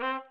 Mm-hmm.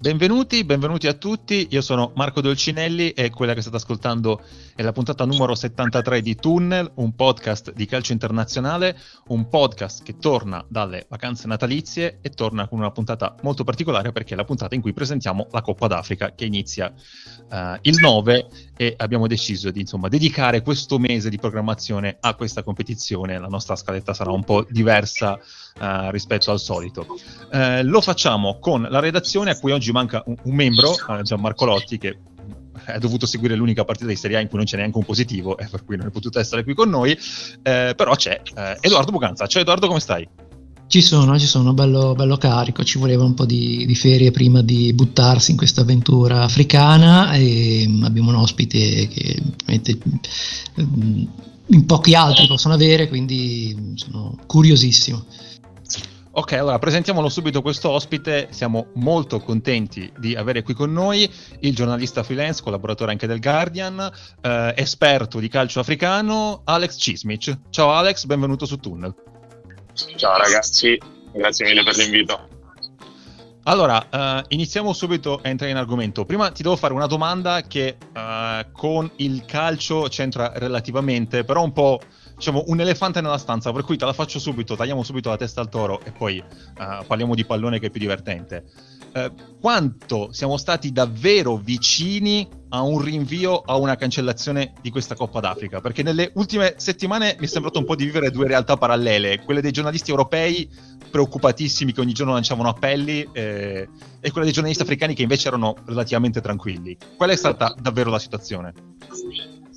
Benvenuti, benvenuti a tutti. Io sono Marco Dolcinelli e quella che state ascoltando è la puntata numero 73 di Tunnel, un podcast di calcio internazionale, un podcast che torna dalle vacanze natalizie e torna con una puntata molto particolare perché è la puntata in cui presentiamo la Coppa d'Africa che inizia uh, il 9 e abbiamo deciso di insomma dedicare questo mese di programmazione a questa competizione. La nostra scaletta sarà un po' diversa uh, rispetto al solito. Uh, lo facciamo con la redazione a cui oggi manca un, un membro, uh, Gianmarco Lotti, che ha dovuto seguire l'unica partita di Serie A in cui non c'è neanche un positivo e per cui non è potuto essere qui con noi, eh, però c'è eh, Edoardo Buganza. Ciao Edoardo, come stai? Ci sono, ci sono, bello, bello carico, ci voleva un po' di, di, ferie prima di buttarsi in questa avventura africana e mm, abbiamo un ospite che mm, in pochi altri possono avere, quindi sono curiosissimo. Ok, allora presentiamolo subito questo ospite, siamo molto contenti di avere qui con noi il giornalista freelance, collaboratore anche del Guardian, eh, esperto di calcio africano, Alex Cismic. Ciao Alex, benvenuto su Tunnel. Ciao ragazzi, grazie mille per l'invito. Allora, uh, iniziamo subito a entrare in argomento. Prima ti devo fare una domanda che uh, con il calcio c'entra relativamente, però un po' diciamo, un elefante nella stanza, per cui te la faccio subito, tagliamo subito la testa al toro e poi uh, parliamo di pallone che è più divertente. Uh, quanto siamo stati davvero vicini a un rinvio, a una cancellazione di questa Coppa d'Africa? Perché nelle ultime settimane mi è sembrato un po' di vivere due realtà parallele, quelle dei giornalisti europei preoccupatissimi che ogni giorno lanciavano appelli eh, e quelle dei giornalisti africani che invece erano relativamente tranquilli. Qual è stata davvero la situazione?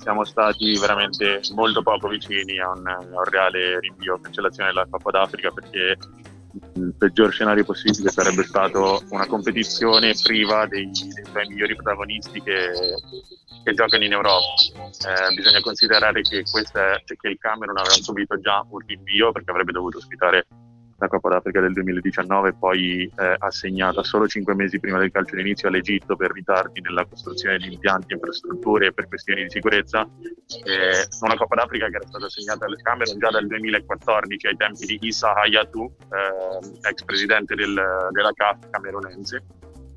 Siamo stati veramente molto poco vicini a un, a un reale rinvio, cancellazione della Coppa d'Africa perché il peggior scenario possibile sarebbe stato una competizione priva dei, dei migliori protagonisti che, che giocano in Europa. Eh, bisogna considerare che, questa, che il Camerun aveva subito già un rinvio perché avrebbe dovuto ospitare la Coppa d'Africa del 2019 poi eh, assegnata solo cinque mesi prima del calcio d'inizio all'Egitto per ritardi nella costruzione di impianti, infrastrutture e per questioni di sicurezza. Eh, una Coppa d'Africa che era stata assegnata al Camerun già dal 2014 ai tempi di Issa Hayatou, eh, ex presidente del, della CAF camerunense.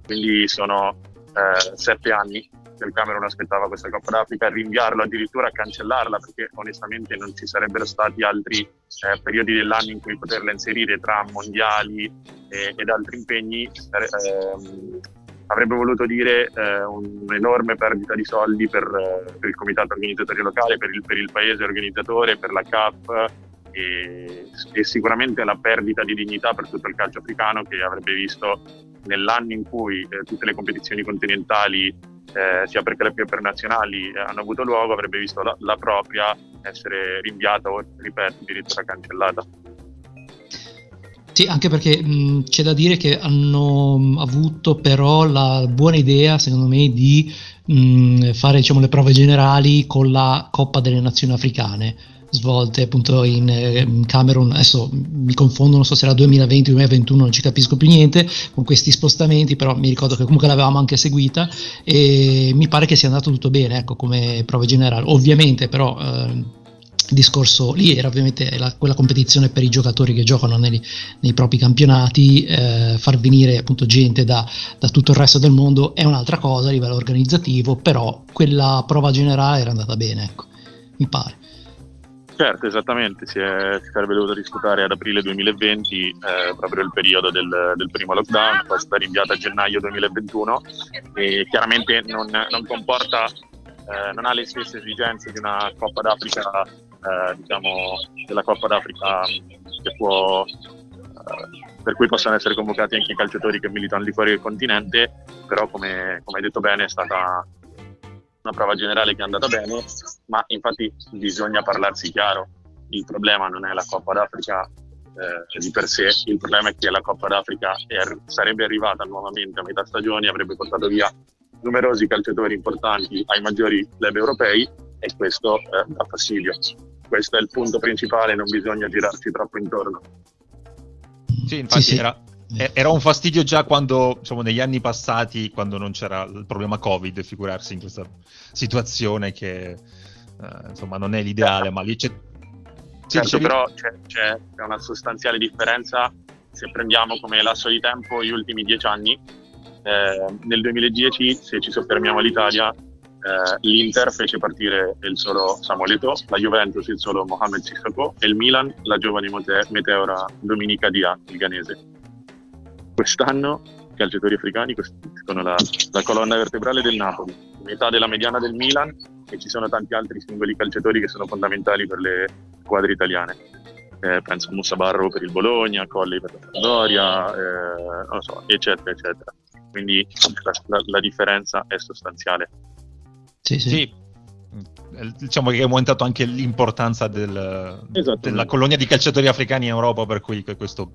Quindi sono eh, sette anni che il Camerun aspettava questa Coppa d'Africa, rinviarlo addirittura a cancellarla perché onestamente non ci sarebbero stati altri eh, periodi dell'anno in cui poterla inserire tra mondiali e, ed altri impegni. Eh, avrebbe voluto dire eh, un'enorme perdita di soldi per, eh, per, il comitato organizzatore locale, per il, per il paese organizzatore, per la CAF e, e, sicuramente la perdita di dignità per tutto il calcio africano che avrebbe visto nell'anno in cui eh, tutte le competizioni continentali eh, sia per club che per nazionali eh, hanno avuto luogo, avrebbe visto la, la propria essere rinviata o, ripeto, addirittura cancellata. Sì, anche perché mh, c'è da dire che hanno avuto però la buona idea, secondo me, di mh, fare diciamo, le prove generali con la Coppa delle Nazioni Africane svolte appunto in, in Camerun, adesso mi confondo, non so se era 2020 o 2021, non ci capisco più niente con questi spostamenti, però mi ricordo che comunque l'avevamo anche seguita e mi pare che sia andato tutto bene, ecco, come prove generali. Ovviamente però eh, il discorso lì era ovviamente la, quella competizione per i giocatori che giocano nei, nei propri campionati, eh, far venire appunto gente da, da, tutto il resto del mondo è un'altra cosa a livello organizzativo, però quella prova generale era andata bene, ecco, mi pare. Certo, esattamente, si, è, si sarebbe dovuto disputare ad aprile 2020, eh, proprio il periodo del, del, primo lockdown, poi è stata rinviata a gennaio 2021 e chiaramente non, non comporta, eh, non ha le stesse esigenze di una Coppa d'Africa, eh, diciamo, della Coppa d'Africa che può, eh, per cui possono essere convocati anche i calciatori che militano lì fuori del continente, però come, come hai detto bene è stata una prova generale che è andata bene, ma infatti bisogna parlarsi chiaro. Il problema non è la Coppa d'Africa eh, di per sé, il problema è che la Coppa d'Africa è, sarebbe arrivata nuovamente a metà stagione, avrebbe portato via numerosi calciatori importanti ai maggiori club europei e questo eh, dà fastidio. Questo è il punto principale, non bisogna girarci troppo intorno. Sì, infatti sì, sì. era era un fastidio già quando, diciamo, negli anni passati, quando non c'era il problema Covid, figurarsi in questa situazione che eh, insomma non è l'ideale, ma lì c'è. Sì, certo, però c'è, c'è, una sostanziale differenza se prendiamo come lasso di tempo gli ultimi dieci anni. Eh, nel 2010, se ci soffermiamo all'Italia, eh, l'Inter fece partire il solo Samuel Eto'o, la Juventus il solo Mohamed Sissoko e il Milan la giovane meteora Dominica Dia, il ganese quest'anno i calciatori africani costituiscono la, la, colonna vertebrale del Napoli, metà della mediana del Milan e ci sono tanti altri singoli calciatori che sono fondamentali per le squadre italiane. Eh, penso a Musa Barro per il Bologna, Colli per la Sampdoria, eh, non so, eccetera, eccetera. Quindi la, la, la differenza è sostanziale. Sì, sì. sì eh, diciamo che è aumentato anche l'importanza del, della colonia di calciatori africani in Europa, per cui questo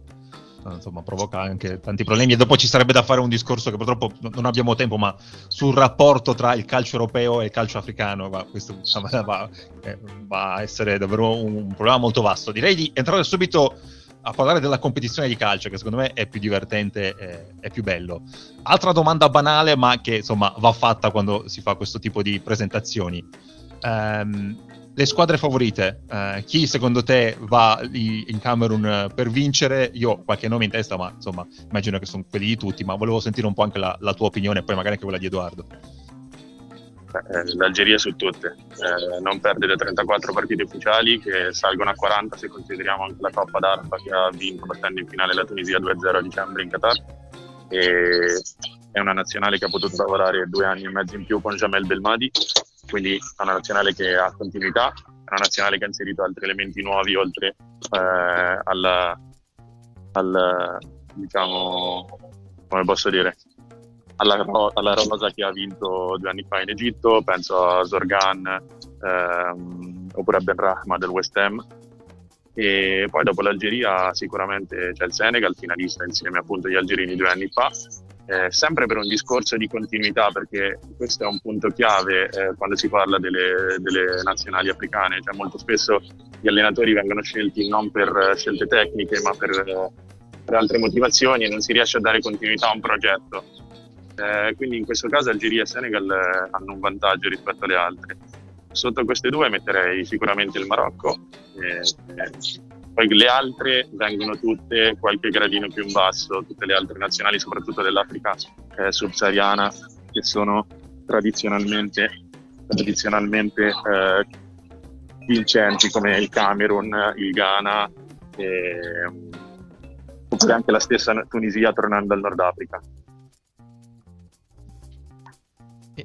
insomma, provoca anche tanti problemi. E dopo ci sarebbe da fare un discorso che purtroppo non abbiamo tempo, ma sul rapporto tra il calcio europeo e il calcio africano. Va, questo va, eh, va, a essere davvero un problema molto vasto. Direi di entrare subito a parlare della competizione di calcio, che secondo me è più divertente e è più bello. Altra domanda banale, ma che insomma va fatta quando si fa questo tipo di presentazioni. Um, le squadre favorite, eh, chi secondo te va in Camerun eh, per vincere? Io ho qualche nome in testa, ma insomma, immagino che sono quelli di tutti, ma volevo sentire un po' anche la, la tua opinione poi magari anche quella di Edoardo. Eh, L'Algeria su tutte, eh, non perde le 34 partite ufficiali che salgono a 40 se consideriamo anche la Coppa d'Arpa che ha vinto battendo in finale la Tunisia 2-0 a dicembre in Qatar. E è una nazionale che ha potuto lavorare due anni e mezzo in più con Jamel Belmadi quindi è una nazionale che ha continuità, è una nazionale che ha inserito altri elementi nuovi oltre eh, alla, al, diciamo, come posso dire, alla, alla, rosa che ha vinto due anni fa in Egitto, penso a Zorgan ehm, oppure a Ben Rahma del West Ham. E poi dopo l'Algeria sicuramente c'è il Senegal, finalista insieme appunto agli algerini due anni fa, eh, sempre per un discorso di continuità, perché questo è un punto chiave eh, quando si parla delle, delle, nazionali africane, cioè molto spesso gli allenatori vengono scelti non per scelte tecniche, ma per, per altre motivazioni e non si riesce a dare continuità a un progetto. Eh, quindi in questo caso Algeria e Senegal eh, hanno un vantaggio rispetto alle altre. Sotto queste due metterei sicuramente il Marocco. Poi le altre vengono tutte qualche gradino più in basso, tutte le altre nazionali, soprattutto dell'Africa eh, subsahariana, che sono tradizionalmente, tradizionalmente eh, vincenti come il Camerun, il Ghana, e, oppure anche la stessa Tunisia tornando al Nord Africa.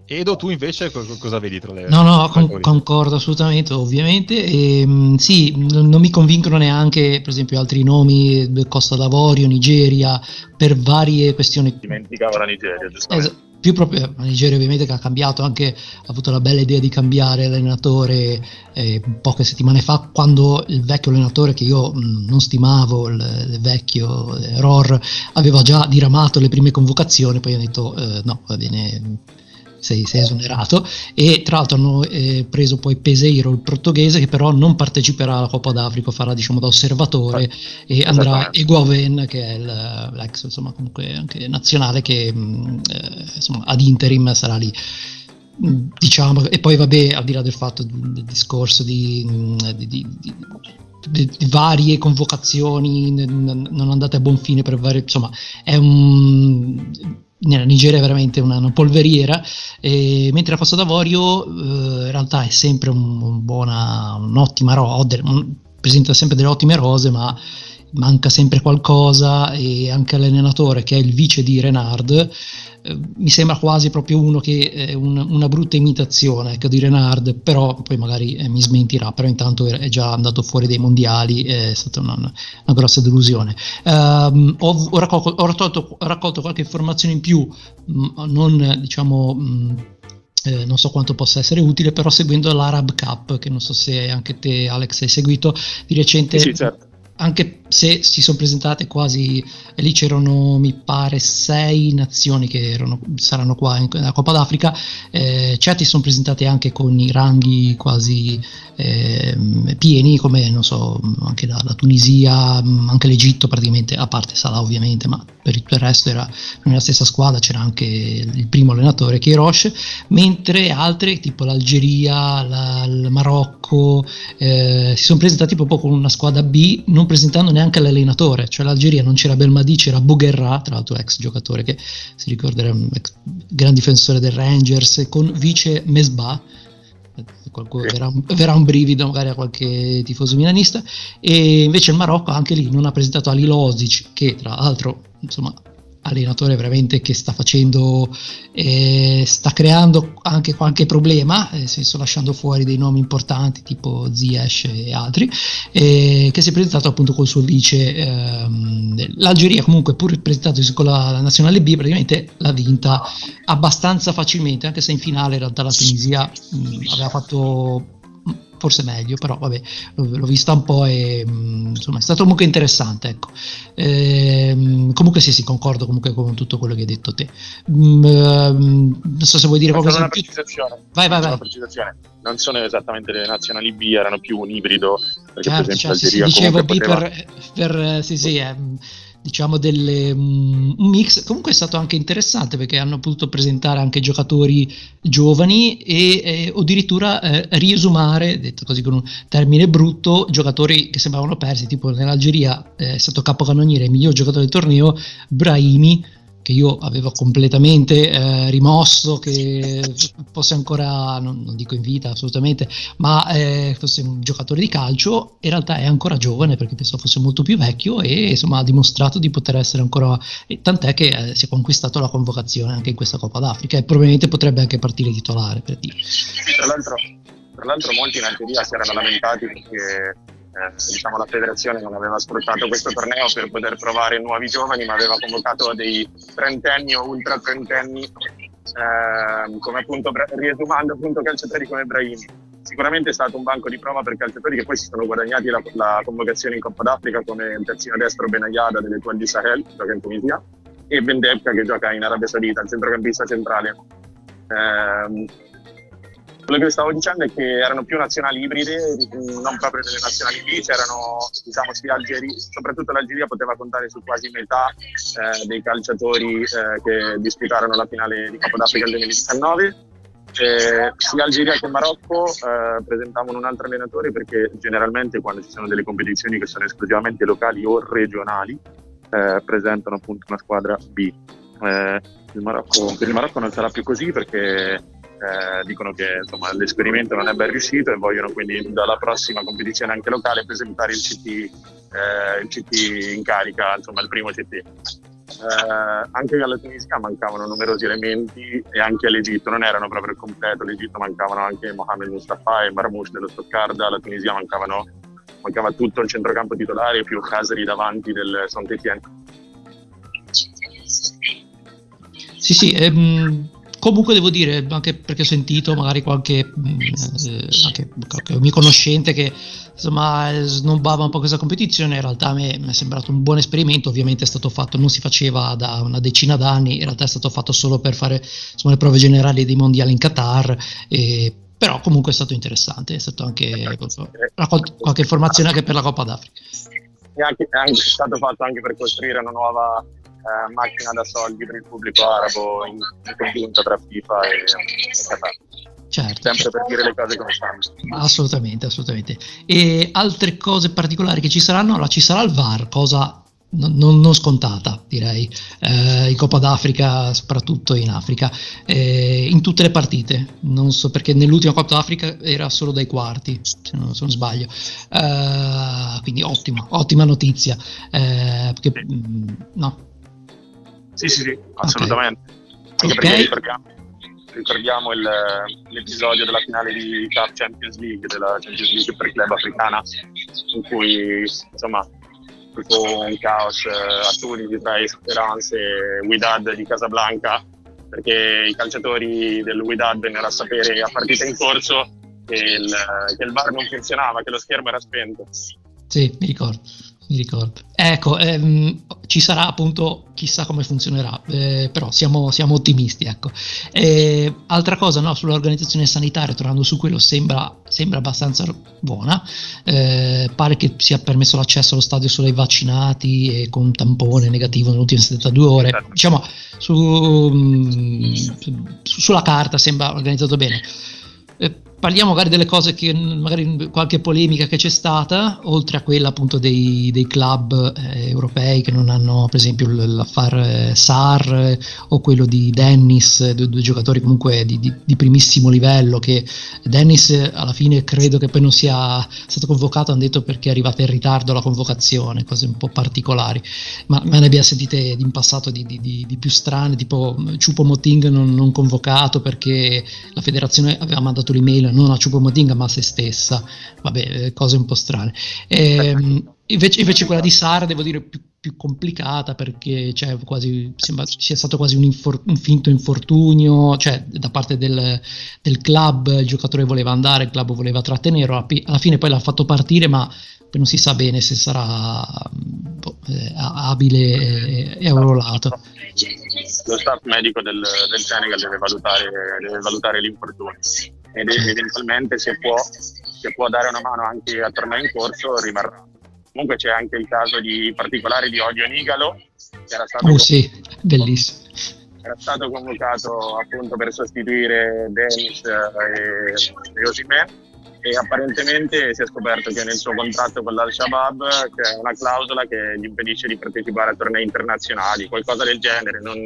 Edo, tu invece cosa vedi tra le... No, no, con, concordo assolutamente, ovviamente. E, ehm, sì, non mi convincono neanche, per esempio, altri nomi, Costa d'Avorio, Nigeria, per varie questioni. Dimenticavo la Nigeria, giustamente. Es- più proprio la Nigeria ovviamente che ha cambiato anche ha avuto la bella idea di cambiare allenatore eh, poche settimane fa quando il vecchio allenatore che io mh, non stimavo il, il vecchio eh, Ror aveva già diramato le prime convocazioni poi ha detto eh, no va bene sei, sei esonerato. E tra l'altro hanno eh, preso poi Peseiro il portoghese che però non parteciperà alla Coppa d'Africa farà diciamo da osservatore e andrà Eguaven che è il, l'ex insomma comunque anche nazionale che mh, eh, insomma ad interim sarà lì. Diciamo e poi vabbè al di là del fatto del discorso di, di, di, di varie convocazioni non andate a buon fine per varie insomma è un nella Nigeria è veramente una, una polveriera, e, mentre la Costa d'Avorio eh, in realtà è sempre un, un buona, un'ottima rosa, presenta sempre delle ottime rose, ma manca sempre qualcosa e anche l'allenatore che è il vice di Renard eh, mi sembra quasi proprio uno che è un, una brutta imitazione ecco, di Renard, però poi magari eh, mi smentirà, però intanto è già andato fuori dai mondiali, è stata una, una grossa delusione. Um, ho, ho, raccolto, ho, raccolto, ho, raccolto, qualche informazione in più, mh, mm, non diciamo... Mh, mm, eh, non so quanto possa essere utile, però seguendo l'Arab Cup, che non so se anche te Alex hai seguito di recente, sì, certo anche se si sono presentate quasi, lì c'erano mi pare sei nazioni che erano, saranno qua in, nella Coppa d'Africa, eh, certi si sono presentati anche con i ranghi quasi eh, pieni come non so, anche la, la, Tunisia, anche l'Egitto praticamente, a parte Salah ovviamente, ma per tutto il resto era nella stessa squadra, c'era anche il primo allenatore Keirosh, mentre altre tipo l'Algeria, la, il Marocco eh, si sono presentati proprio con una squadra B, non presentando neanche l'allenatore, cioè l'Algeria non c'era Belmadi, c'era Bouguerra, tra l'altro ex giocatore che si ricorda era un ex, gran difensore del Rangers, con vice Mesbah, verrà, un, verrà un brivido magari a qualche tifoso milanista e invece il Marocco anche lì non ha presentato Ali Lozic che tra l'altro insomma allenatore veramente che sta facendo, eh, sta creando anche qualche problema, nel senso lasciando fuori dei nomi importanti tipo Ziyech e altri, eh, che si è presentato appunto col suo vice. Ehm, L'Algeria comunque pur presentato con la nazionale B praticamente l'ha vinta abbastanza facilmente, anche se in finale in realtà la Tunisia mh, aveva fatto forse meglio, però vabbè, l'ho, l'ho vista un po' e mh, mm, insomma è stato comunque interessante, ecco. Ehm, comunque sì, sì, concordo comunque con tutto quello che hai detto te. Mm, ehm, non so se vuoi dire qualcosa una precisazione. Vai, vai, vai. Una precisazione. Non sono esattamente le nazionali B, erano più un ibrido, perché certo, per esempio certo, sì, sì, dicevo B poteva... per, per, sì, sì, eh, diciamo delle, um, un mix. Comunque è stato anche interessante perché hanno potuto presentare anche giocatori giovani e, e o addirittura eh, riesumare detto così con un termine brutto giocatori che sembravano persi tipo nell'Algeria eh, è stato capocannoniere miglior giocatore del torneo Brahimi che io avevo completamente eh, rimosso, che fosse ancora, non, non, dico in vita assolutamente, ma eh, fosse un giocatore di calcio, in realtà è ancora giovane perché pensavo fosse molto più vecchio e insomma ha dimostrato di poter essere ancora, tant'è che eh, si è conquistato la convocazione anche in questa Coppa d'Africa e probabilmente potrebbe anche partire titolare per dire. Tra l'altro, tra l'altro molti in Algeria si erano lamentati perché eh, diciamo, la federazione non aveva sfruttato questo torneo per poter provare nuovi giovani, ma aveva convocato dei trentenni o ultra trentenni, eh, come appunto riesumando appunto calciatori come Brahimi. Sicuramente è stato un banco di prova per calciatori che poi si sono guadagnati la, la convocazione in Coppa d'Africa come il terzino destro Benayada delle Toile di Sahel, che gioca in Tunisia, e Bendebka che gioca in Arabia Saudita, il centrocampista centrale. Eh, quello che stavo dicendo è che erano più nazionali ibride, non proprio delle nazionali B, c'erano diciamo sia Algeria, soprattutto l'Algeria poteva contare su quasi metà eh, dei calciatori eh, che disputarono la finale di Coppa d'Africa del 2019. Eh, sia Algeria che Marocco eh, presentavano un altro allenatore perché generalmente quando ci sono delle competizioni che sono esclusivamente locali o regionali eh, presentano appunto una squadra B. Eh, il Marocco, per il Marocco non sarà più così perché eh, dicono che insomma, l'esperimento non è ben riuscito e vogliono quindi dalla prossima competizione anche locale presentare il CT, eh, il CT in carica, insomma il primo CT. Eh, anche alla Tunisia mancavano numerosi elementi e anche all'Egitto non erano proprio il completo, all'Egitto mancavano anche Mohamed Mustafa e Marmouche dello Stoccarda, alla Tunisia mancava tutto il centrocampo titolare più Casri davanti del Saint-Étienne. Sì, sì, ehm, comunque devo dire, anche perché ho sentito magari qualche, eh, anche qualche mio conoscente che insomma snobbava un po' questa competizione, in realtà a me mi è sembrato un buon esperimento, ovviamente è stato fatto, non si faceva da una decina d'anni, in realtà è stato fatto solo per fare insomma, le prove generali dei mondiali in Qatar. E, però comunque è stato interessante, è stato anche qualche informazione anche per la Coppa d'Africa. È anche, è stato fatto anche per costruire una nuova eh, macchina da soldi per il pubblico arabo in, in congiunta tra FIFA e, Qatar. Certo, sempre certo. per dire le cose come stanno. Assolutamente, assolutamente. E altre cose particolari che ci saranno? Allora, ci sarà il VAR, cosa non, non, scontata, direi, eh, in Coppa d'Africa, soprattutto in Africa, eh, in tutte le partite. Non so perché nell'ultima Coppa d'Africa era solo dai quarti, se non, se non sbaglio. Eh, quindi ottima, ottima notizia. Eh, perché, mh, mm, no. Sì, sì, sì, assolutamente. Okay. Anche okay. perché ricordiamo, ricordiamo il, l'episodio della finale di Cup Champions League, della Champions League per club africana, in cui insomma tipo un caos eh, a Tunisi tra Esperance e Widad di Casablanca perché i calciatori del Widad vennero a sapere a partita in corso che il, che il bar non funzionava, che lo schermo era spento. Sì, mi ricordo mi ricordo. Ecco, ehm, ci sarà appunto, chissà come funzionerà, eh, però siamo, siamo, ottimisti. Ecco. Eh, altra cosa, no, sull'organizzazione sanitaria, tornando su quello, sembra, sembra abbastanza buona. Eh, pare che sia permesso l'accesso allo stadio solo ai vaccinati e con un tampone negativo nelle ultime 72 ore. Certo. Diciamo, su, mh, mm, sulla carta sembra organizzato bene. Parliamo magari delle cose che magari qualche polemica che c'è stata oltre a quella appunto dei, dei club eh, europei che non hanno per esempio l'affare eh, SAR o quello di Dennis due, due giocatori comunque di, di, di, primissimo livello che Dennis alla fine credo che poi non sia stato convocato hanno detto perché è arrivata in ritardo la convocazione cose un po' particolari. Ma, ma ne abbiamo sentite in passato di, di più strane tipo Ciupo Moting non, non convocato perché la federazione aveva mandato l'email non a Choupo-Moting ma a se stessa, vabbè, eh, cose un po' strane. E, ehm, invece, invece, quella di Sara devo dire più, più complicata perché cioè, quasi, sembra sia stato quasi un, infor- un, finto infortunio, cioè da parte del, del, club il giocatore voleva andare, il club voleva trattenerlo, alla fine poi l'ha fatto partire ma non si sa bene se sarà boh, eh, abile e arruolato. Lo staff medico del, del Senegal deve valutare, deve valutare l'infortunio ed eventualmente se può, se può dare una mano anche a tornare in corso rimarrà. Comunque c'è anche il caso di particolare di Odio Nigalo, che era stato, oh, sì, bellissimo. era stato convocato appunto per sostituire Dennis e, e Osimè e apparentemente si è scoperto che nel suo contratto con l'Al-Shabaab c'è una clausola che gli impedisce di partecipare a tornei internazionali, qualcosa del genere. Non,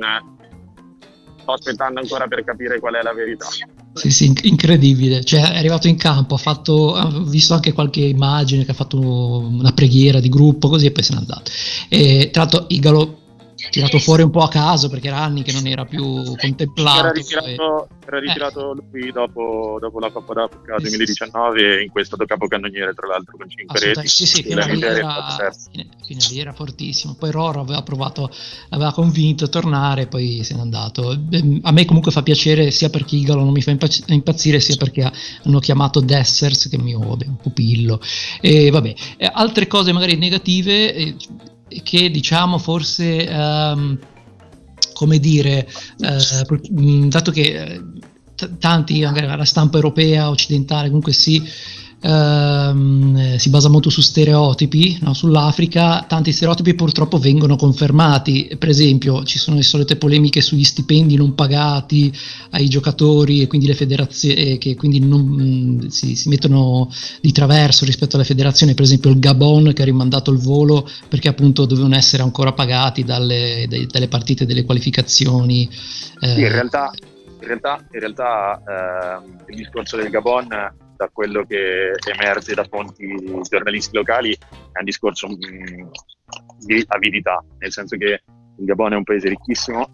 sto aspettando ancora per capire qual è la verità. Sì, sì, incredibile. Cioè, è arrivato in campo, ha fatto, ho visto anche qualche immagine che ha fatto una preghiera di gruppo così e poi se n'è andato. E, tra l'altro Igalo tirato fuori un po' a caso perché era anni che non era più contemplato. Era ritirato, e... era ritirato eh. lui dopo, dopo, la Coppa d'Africa 2019 e in è stato capocannoniere tra l'altro con 5 reti. Sì, sì, fino a, lì era, lì era fortissimo. Poi Roro aveva provato, aveva convinto a tornare, poi se n'è andato. Ehm, a me comunque fa piacere sia perché Igalo non mi fa impazzire sia perché hanno chiamato Dessers che mi ode, un pupillo. E vabbè, altre cose magari negative eh, che diciamo forse um, come dire uh, dato che eh, t- tanti magari la stampa europea occidentale comunque sì ehm, si basa molto su stereotipi, no? sull'Africa tanti stereotipi purtroppo vengono confermati, per esempio ci sono le solite polemiche sugli stipendi non pagati ai giocatori e quindi le federazioni che quindi non, mm, si, si, mettono di traverso rispetto alle federazioni, per esempio il Gabon che ha rimandato il volo perché appunto dovevano essere ancora pagati dalle, dai, dalle partite delle qualificazioni. Eh. Sì, in realtà, in realtà, in realtà eh, il discorso del Gabon da quello che emerge da fonti giornalisti locali è un discorso mh, mm, di avidità, nel senso che il Gabon è un paese ricchissimo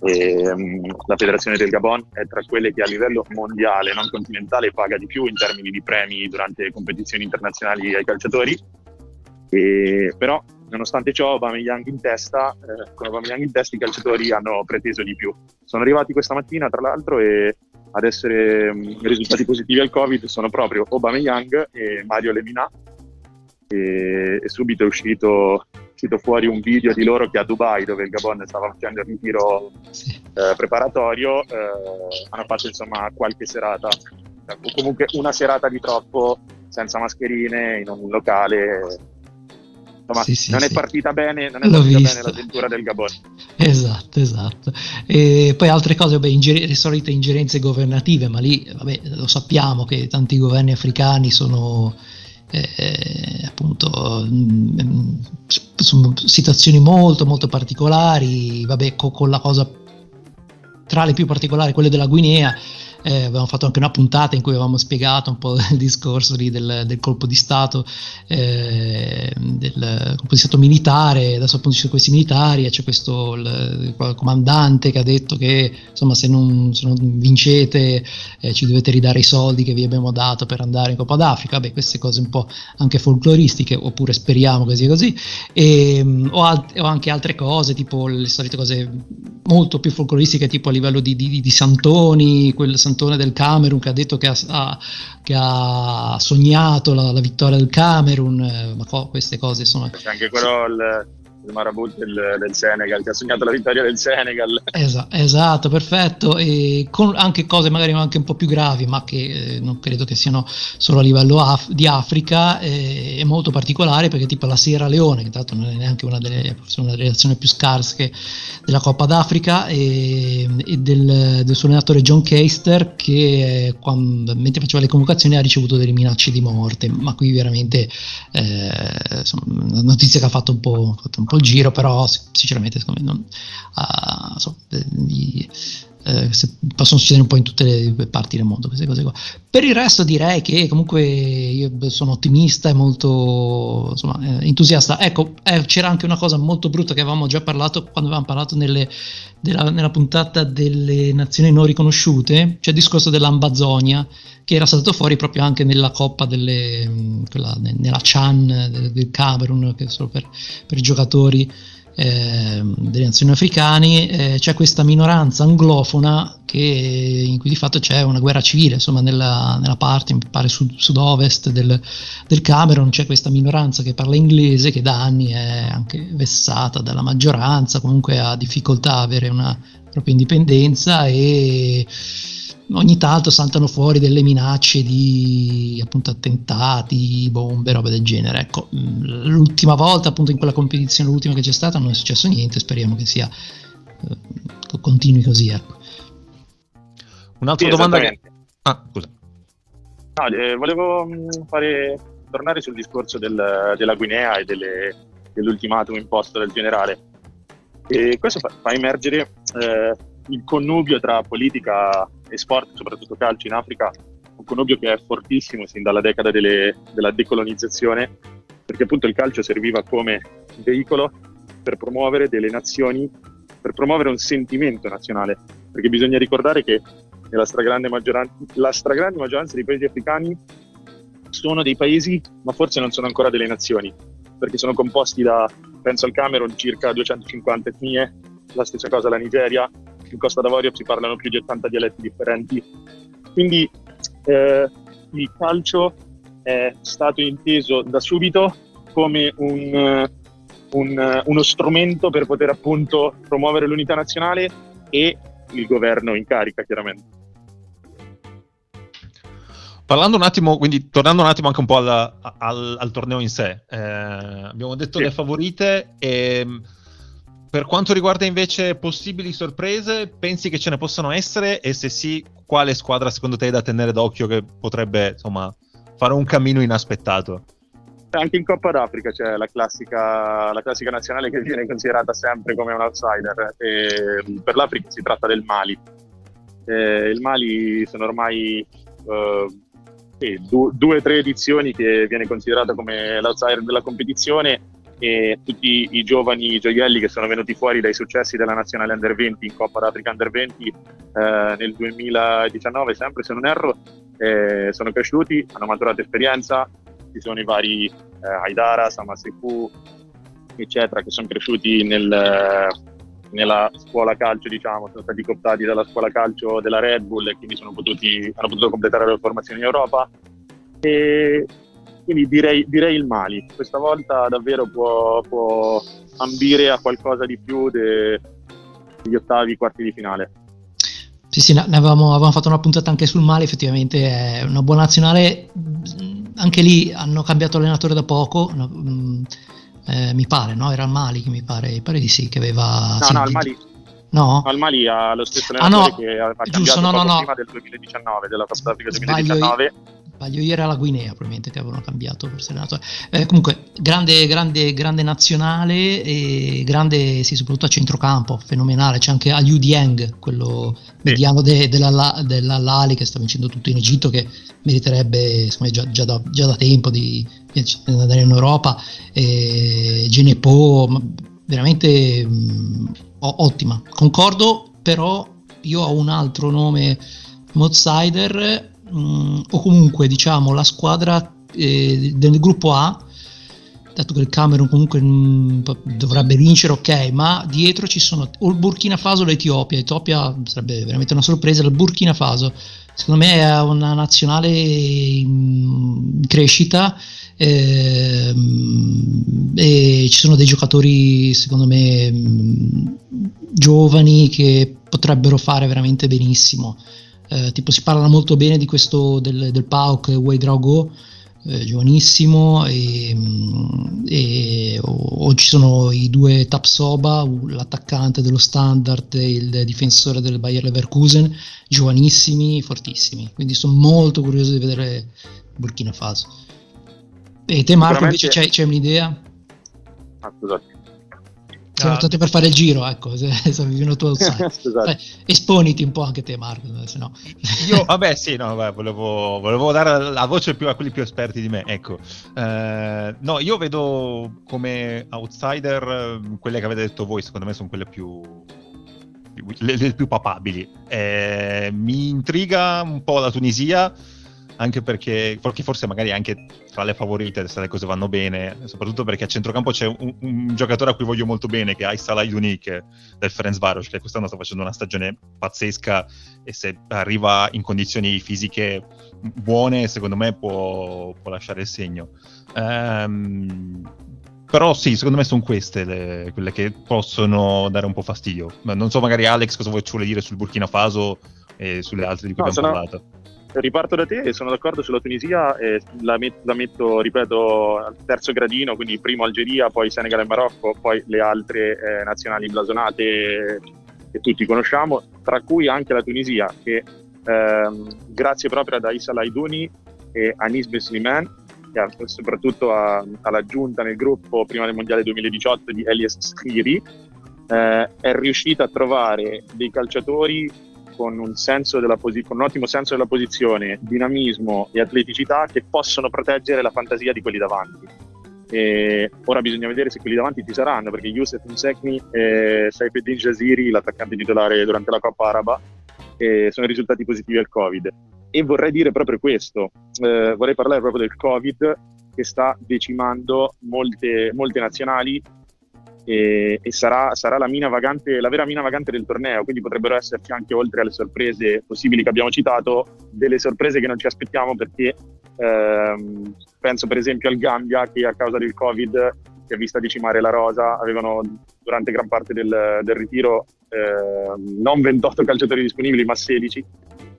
e mh, mm, la federazione del Gabon è tra quelle che a livello mondiale, non continentale, paga di più in termini di premi durante competizioni internazionali ai calciatori. E, però nonostante ciò Aubameyang in testa, eh, con Aubameyang in testa i calciatori hanno preteso di più. Sono arrivati questa mattina tra l'altro e ad essere mh, mm, risultati positivi al Covid sono proprio Aubameyang e Mario Lemina. E, e subito è uscito, uscito, fuori un video di loro che a Dubai dove il Gabon stava facendo il ritiro eh, preparatorio eh, hanno fatto insomma qualche serata. O comunque una serata di troppo senza mascherine in un locale insomma, sì, sì, non è partita bene, non è L'ho partita bene l'avventura del Gabon. Esatto, esatto. E poi altre cose, vabbè, inger- le solite ingerenze governative, ma lì vabbè, lo sappiamo che tanti governi africani sono eh, appunto mh, mm, sono situazioni molto molto particolari, vabbè, co- con la cosa tra le più particolari, quelle della Guinea eh, avevamo fatto anche una puntata in cui avevamo spiegato un po' il discorso del, del colpo di Stato, eh, del colpo di Stato militare, adesso appunto ci sono questi militari e c'è questo il, il comandante che ha detto che insomma se non, se non vincete eh, ci dovete ridare i soldi che vi abbiamo dato per andare in Coppa d'Africa, beh queste cose un po' anche folcloristiche oppure speriamo che sia così, e, um, o, alt- o, anche altre cose tipo le solite cose molto più folcloristiche tipo a livello di, di, di Santoni, quel Santone del Camerun che ha detto che ha, che ha sognato la, la, vittoria del Camerun, eh, ma co- queste cose sono... Anche quello il, il Marabut del, del, Senegal che ha sognato la vittoria del Senegal. Esa, esatto, perfetto, e con anche cose magari anche un po' più gravi, ma che eh, non credo che siano solo a livello af- di Africa, eh, è molto particolare perché tipo la Sierra Leone, che l'altro non è neanche una delle, una delle relazioni più scarse della Coppa d'Africa, e, e del, del, suo allenatore John Keister che quando, mentre faceva le convocazioni ha ricevuto delle minacce di morte, ma qui veramente eh, insomma, notizia che ha fatto un po', fatto un po il giro, però sinceramente secondo me non, uh, so, gli, eh, possono succedere un po' in tutte le parti del mondo queste cose qua. Per il resto direi che comunque io sono ottimista e molto insomma, eh, entusiasta. Ecco, eh, c'era anche una cosa molto brutta che avevamo già parlato quando avevamo parlato nelle, della, nella puntata delle nazioni non riconosciute, cioè il discorso dell'Ambazonia che era saltato fuori proprio anche nella coppa delle, quella, nella Chan del, del Camerun, che solo per, per i giocatori eh, delle nazioni africane, eh, c'è questa minoranza anglofona che, in cui di fatto c'è una guerra civile, insomma nella, nella parte, mi pare sud, sud-ovest del, del, Camerun c'è questa minoranza che parla inglese che da anni è anche vessata dalla maggioranza, comunque ha difficoltà a avere una propria indipendenza e ogni tanto saltano fuori delle minacce di appunto attentati, bombe, robe del genere. Ecco, mm, l'ultima volta, appunto, in quella competizione, l'ultima che c'è stata, non è successo niente. Speriamo che sia eh, continui così. Ecco. Un'altra sì, domanda. Che... Ah, scusa. No, eh, volevo mm, fare, tornare sul discorso del, della Guinea e delle, dell'ultimatum imposto dal generale. E questo fa, fa emergere eh, il connubio tra politica e sport, soprattutto calcio in Africa, un connubio che è fortissimo sin dalla decada delle, della decolonizzazione, perché appunto il calcio serviva come veicolo per promuovere delle nazioni, per promuovere un sentimento nazionale, perché bisogna ricordare che nella stragrande maggioranza, la stragrande maggioranza dei paesi africani sono dei paesi, ma forse non sono ancora delle nazioni, perché sono composti da, penso al Camerun, circa 250 etnie, la stessa cosa la Nigeria, in Costa d'Avorio si parlano più di 80 dialetti differenti. Quindi eh, il calcio è stato inteso da subito come un, un, uno strumento per poter appunto promuovere l'unità nazionale e il governo in carica, chiaramente. Parlando un attimo, quindi tornando un attimo anche un po' al, al, al torneo in sé, eh, abbiamo detto sì. le favorite e per quanto riguarda invece possibili sorprese, pensi che ce ne possano essere? E se sì, quale squadra secondo te è da tenere d'occhio che potrebbe insomma, fare un cammino inaspettato? Anche in Coppa d'Africa c'è la classica, la classica nazionale che viene considerata sempre come un outsider. E per l'Africa si tratta del Mali. E il Mali sono ormai uh, due o tre edizioni che viene considerata come l'outsider della competizione e tutti i giovani gioielli che sono venuti fuori dai successi della nazionale Under 20 in Coppa d'Africa Under 20 eh, nel 2019, sempre se non erro, eh, sono cresciuti, hanno maturato esperienza, ci sono i vari eh, Aidara, Samasefu, eccetera, che sono cresciuti nel, nella scuola calcio, diciamo, sono stati cooptati dalla scuola calcio della Red Bull e quindi potuti, hanno potuto completare la formazione in Europa. E quindi direi, direi il Mali. Questa volta davvero può, può ambire a qualcosa di più de, degli ottavi, quarti di finale. Sì, sì, ne avevamo, avevamo, fatto una puntata anche sul Mali, effettivamente è una buona nazionale. Anche lì hanno cambiato allenatore da poco. No, eh, mi pare, no? Era il Mali che mi pare, mi pare di sì, che aveva... No, sì, no, il Mali... No? Al Mali ha lo stesso allenatore ah, no, che ha, ha giusto, no, no, prima del 2019, della Coppa d'Africa 2019. Sbaglio, ieri era la Guinea probabilmente che avevano cambiato forse allenatore. Eh, comunque, grande, grande, grande nazionale e grande, sì, soprattutto a centrocampo, fenomenale. C'è anche Aliu Dieng, quello mediano de, della, della Lali che sta vincendo tutto in Egitto, che meriterebbe me, già, già, da, già, da, tempo di, di andare in Europa. E Genepo, veramente mh, ottima. Concordo, però io ho un altro nome outsider, mh, o comunque diciamo la squadra eh, del gruppo A dato che il Camerun comunque mh, dovrebbe vincere, ok, ma dietro ci sono o il Burkina Faso o l'Etiopia. L'Etiopia sarebbe veramente una sorpresa. Il Burkina Faso, secondo me, è una nazionale in crescita. Eh, e ci sono dei giocatori, secondo me, mh, giovani che potrebbero fare veramente benissimo. Eh, tipo, si parla molto bene di questo del, del PAOK Way Drago eh, giovanissimo e, mm, e o, o, ci sono i due Tapsoba, l'attaccante dello Standard e il difensore del Bayer Leverkusen, giovanissimi, fortissimi. Quindi sono molto curioso di vedere Burkina Faso. E te Marco invece c'hai, c'hai un'idea? Ah, scusate. Siamo stati per fare il giro, ecco, se, se avevi tu esatto. Esponiti un po' anche te, Marco, se no. Io, vabbè, sì, no, vabbè, volevo, volevo, dare la voce più a quelli più esperti di me, ecco. Eh, no, io vedo come outsider quelle che avete detto voi, secondo me sono quelle più le, le più papabili. Eh, mi intriga un po' la Tunisia, anche perché forse magari anche tra le favorite se le cose vanno bene, soprattutto perché a centrocampo c'è un, un giocatore a cui voglio molto bene che è Aysala Yunik del Ferenc Varos che quest'anno sta facendo una stagione pazzesca e se arriva in condizioni fisiche buone secondo me può, può lasciare il segno. Um, però sì, secondo me sono queste le, quelle che possono dare un po' fastidio. Non so magari Alex cosa vuoi dire sul Burkina Faso e sulle altre di cui no, abbiamo parlato riparto da te sono d'accordo sulla Tunisia e la, met- la, metto, ripeto, al terzo gradino, quindi primo Algeria, poi Senegal e Marocco, poi le altre eh, nazionali blasonate che tutti conosciamo, tra cui anche la Tunisia che ehm, grazie proprio ad Aissa Laidouni e Anis Besliman, soprattutto a, all'aggiunta nel gruppo prima del Mondiale 2018 di Elias Schiri, eh, è riuscita a trovare dei calciatori con un, posi- con un, ottimo senso della posizione, dinamismo e atleticità che possono proteggere la fantasia di quelli davanti. E ora bisogna vedere se quelli davanti ci saranno, perché Youssef Msekni e Saifeddin Jaziri, l'attaccante titolare durante la Coppa Araba, sono risultati positivi al Covid. E vorrei dire proprio questo, eh, vorrei parlare proprio del Covid che sta decimando molte, molte nazionali e, e sarà, sarà la, vagante, la, vera mina vagante del torneo, quindi potrebbero esserci anche oltre alle sorprese possibili che abbiamo citato, delle sorprese che non ci aspettiamo perché ehm, penso per esempio al Gambia che a causa del Covid si è vista decimare la rosa, avevano durante gran parte del, del ritiro eh, non 28 calciatori disponibili ma 16,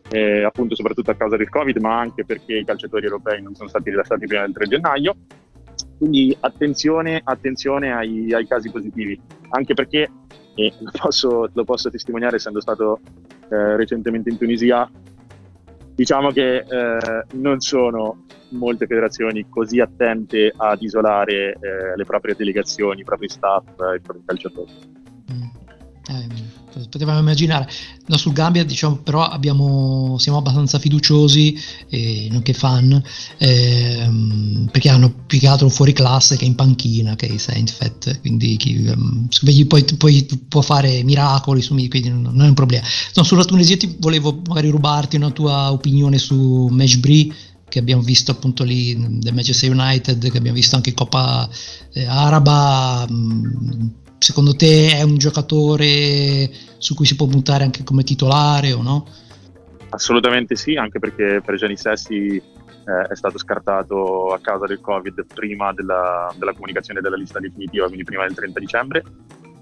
eh, appunto soprattutto a causa del Covid ma anche perché i calciatori europei non sono stati rilasciati prima del 3 gennaio quindi attenzione, attenzione ai, ai, casi positivi, anche perché, e lo posso, lo posso testimoniare essendo stato eh, recentemente in Tunisia, diciamo che eh, non sono molte federazioni così attente ad isolare eh, le proprie delegazioni, i propri staff, i propri calciatori. Mm. Potevamo immaginare. No, sul Gambia, diciamo, però abbiamo, siamo abbastanza fiduciosi, eh, nonché fan, ehm, perché hanno più che altro un fuori classe che in panchina, che è Saintfet, quindi chi, um, poi, poi, può fare miracoli su quindi non, è un problema. No, sulla Tunisia ti volevo magari rubarti una tua opinione su Meshbri, che abbiamo visto appunto lì del Manchester United, che abbiamo visto anche in Coppa eh, Araba, mh, secondo te è un giocatore su cui si può puntare anche come titolare o no? Assolutamente sì, anche perché per Gianni Sessi eh, è stato scartato a causa del Covid prima della, della, comunicazione della lista definitiva, quindi prima del 30 dicembre.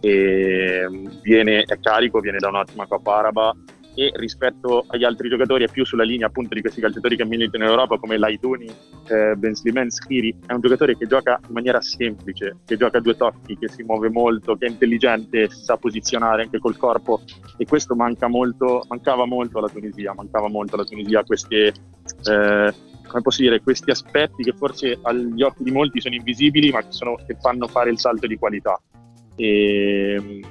E mm, viene, è carico, viene da un'ottima Coppa Araba e rispetto agli altri giocatori è più sulla linea appunto di questi calciatori che militano in Europa come Laiduni, eh, Ben Sliman, Schiri, è un giocatore che gioca in maniera semplice, che gioca a due tocchi, che si muove molto, che è intelligente, sa posizionare anche col corpo e questo manca molto, mancava molto alla Tunisia, mancava molto alla Tunisia queste, eh, come posso dire, questi aspetti che forse agli occhi di molti sono invisibili ma che, sono, che fanno fare il salto di qualità. E,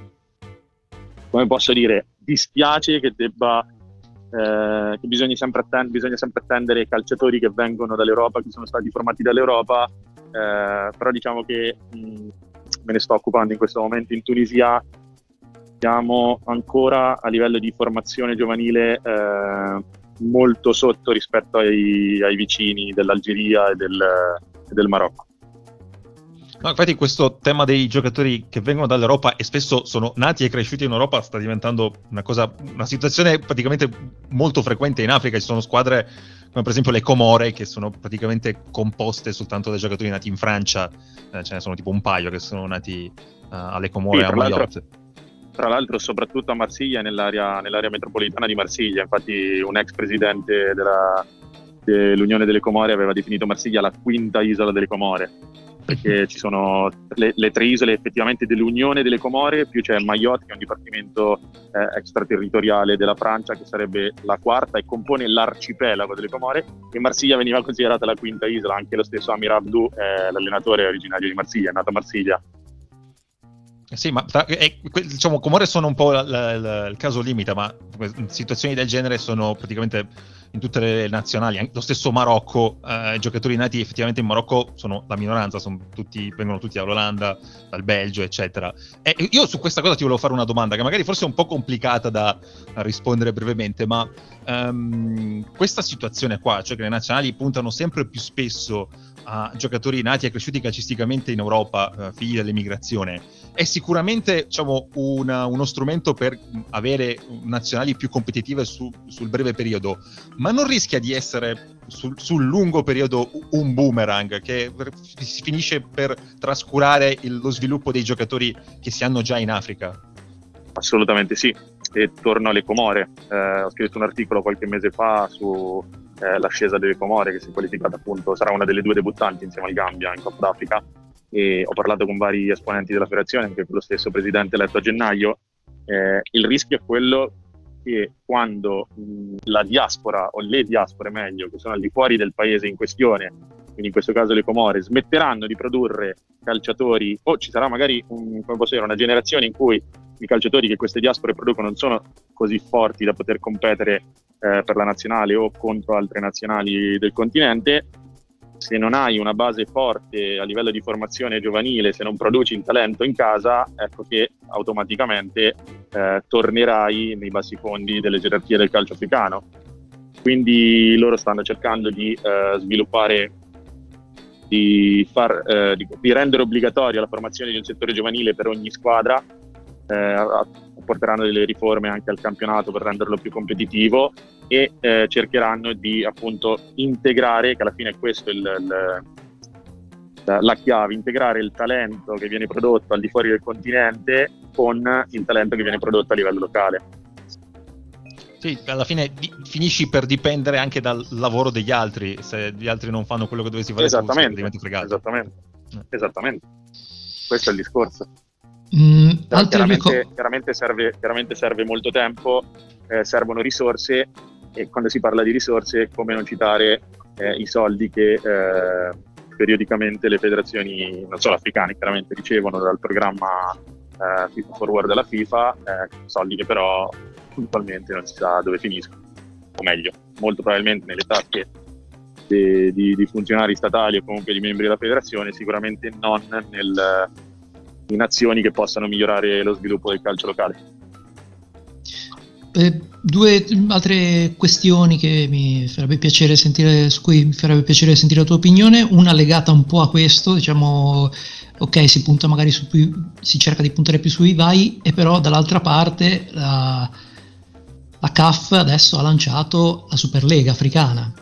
come posso dire, dispiace che debba eh, che bisogna sempre, attend- bisogna sempre attendere i calciatori che vengono dall'Europa, che sono stati formati dall'Europa, eh, però diciamo che mh, me ne sto occupando in questo momento in Tunisia, siamo ancora a livello di formazione giovanile eh, molto sotto rispetto ai, ai vicini dell'Algeria e del, e del Marocco. No, infatti questo tema dei giocatori che vengono dall'Europa e spesso sono nati e cresciuti in Europa sta diventando una cosa, una situazione praticamente molto frequente in Africa. Ci sono squadre come per esempio le Comore che sono praticamente composte soltanto da giocatori nati in Francia, eh, ce ne sono tipo un paio che sono nati uh, alle Comore sì, a Mayotte. Tra l'altro soprattutto a Marsiglia, nell'area, nell'area metropolitana di Marsiglia, infatti un ex presidente della, dell'Unione delle Comore aveva definito Marsiglia la quinta isola delle Comore perché ci sono le, le, tre isole effettivamente dell'Unione delle Comore, più c'è Mayotte che è un dipartimento eh, extraterritoriale della Francia che sarebbe la quarta e compone l'arcipelago delle Comore e Marsiglia veniva considerata la quinta isola, anche lo stesso Amir Abdou, eh, l'allenatore originario di Marsiglia, è nato a Marsiglia. Sì, ma è, diciamo, Comore sono un po' la, la, il caso limite, ma situazioni del genere sono praticamente in tutte le nazionali, lo stesso Marocco, eh, giocatori nati effettivamente in Marocco sono la minoranza, sono tutti, vengono tutti dall'Olanda, dal Belgio, eccetera. E io su questa cosa ti volevo fare una domanda che magari forse è un po' complicata da rispondere brevemente, ma um, questa situazione qua, cioè che le nazionali puntano sempre più spesso a giocatori nati e cresciuti calcisticamente in Europa, uh, figli dell'emigrazione, è sicuramente diciamo, una, uno strumento per avere nazionali più competitive su, sul breve periodo, ma non rischia di essere sul, sul, lungo periodo un boomerang che si finisce per trascurare il, lo sviluppo dei giocatori che si hanno già in Africa? Assolutamente sì, e torno alle Comore. Eh, ho scritto un articolo qualche mese fa sull'ascesa eh, delle Comore che si è qualificata appunto, sarà una delle due debuttanti insieme al Gambia in Coppa d'Africa e ho parlato con vari esponenti della federazione, anche con lo stesso presidente eletto a gennaio. Eh, il rischio è quello che quando mh, la diaspora o le diaspore meglio, che sono al di fuori del paese in questione, quindi in questo caso le Comore, smetteranno di produrre calciatori o ci sarà magari un, dire, una generazione in cui i calciatori che queste diaspore producono non sono così forti da poter competere eh, per la nazionale o contro altre nazionali del continente, se non hai una base forte a livello di formazione giovanile, se non produci il talento in casa, ecco che automaticamente eh, tornerai nei bassi fondi delle gerarchie del calcio africano. Quindi loro stanno cercando di eh, sviluppare, di, far, eh, di, di rendere obbligatoria la formazione di un settore giovanile per ogni squadra eh, porteranno delle riforme anche al campionato per renderlo più competitivo e eh, cercheranno di appunto integrare, che alla fine è questo il, il, la chiave, integrare il talento che viene prodotto al di fuori del continente con il talento che viene prodotto a livello locale. Sì, alla fine di, finisci per dipendere anche dal lavoro degli altri, se gli altri non fanno quello che dovessi fare, esattamente, tu diventi fregato. Esattamente, eh. esattamente. Questo è il discorso. Mm, chiaramente, chiaramente, serve, chiaramente, serve, molto tempo, eh, servono risorse e quando si parla di risorse come non citare eh, i soldi che eh, periodicamente le federazioni, non solo africane, chiaramente ricevono dal programma eh, FIFA Forward della FIFA, eh, soldi che però puntualmente non si sa dove finiscono, o meglio, molto probabilmente nelle tasche di, di, di funzionari statali o comunque di membri della federazione, sicuramente non nel in azioni che possano migliorare lo sviluppo del calcio locale. Eh, due altre questioni che mi farebbe piacere sentire, su cui mi farebbe piacere sentire la tua opinione. Una legata un po' a questo, diciamo, ok, si punta magari su più, si cerca di puntare più sui vai, e però dall'altra parte la, la CAF adesso ha lanciato la Superlega africana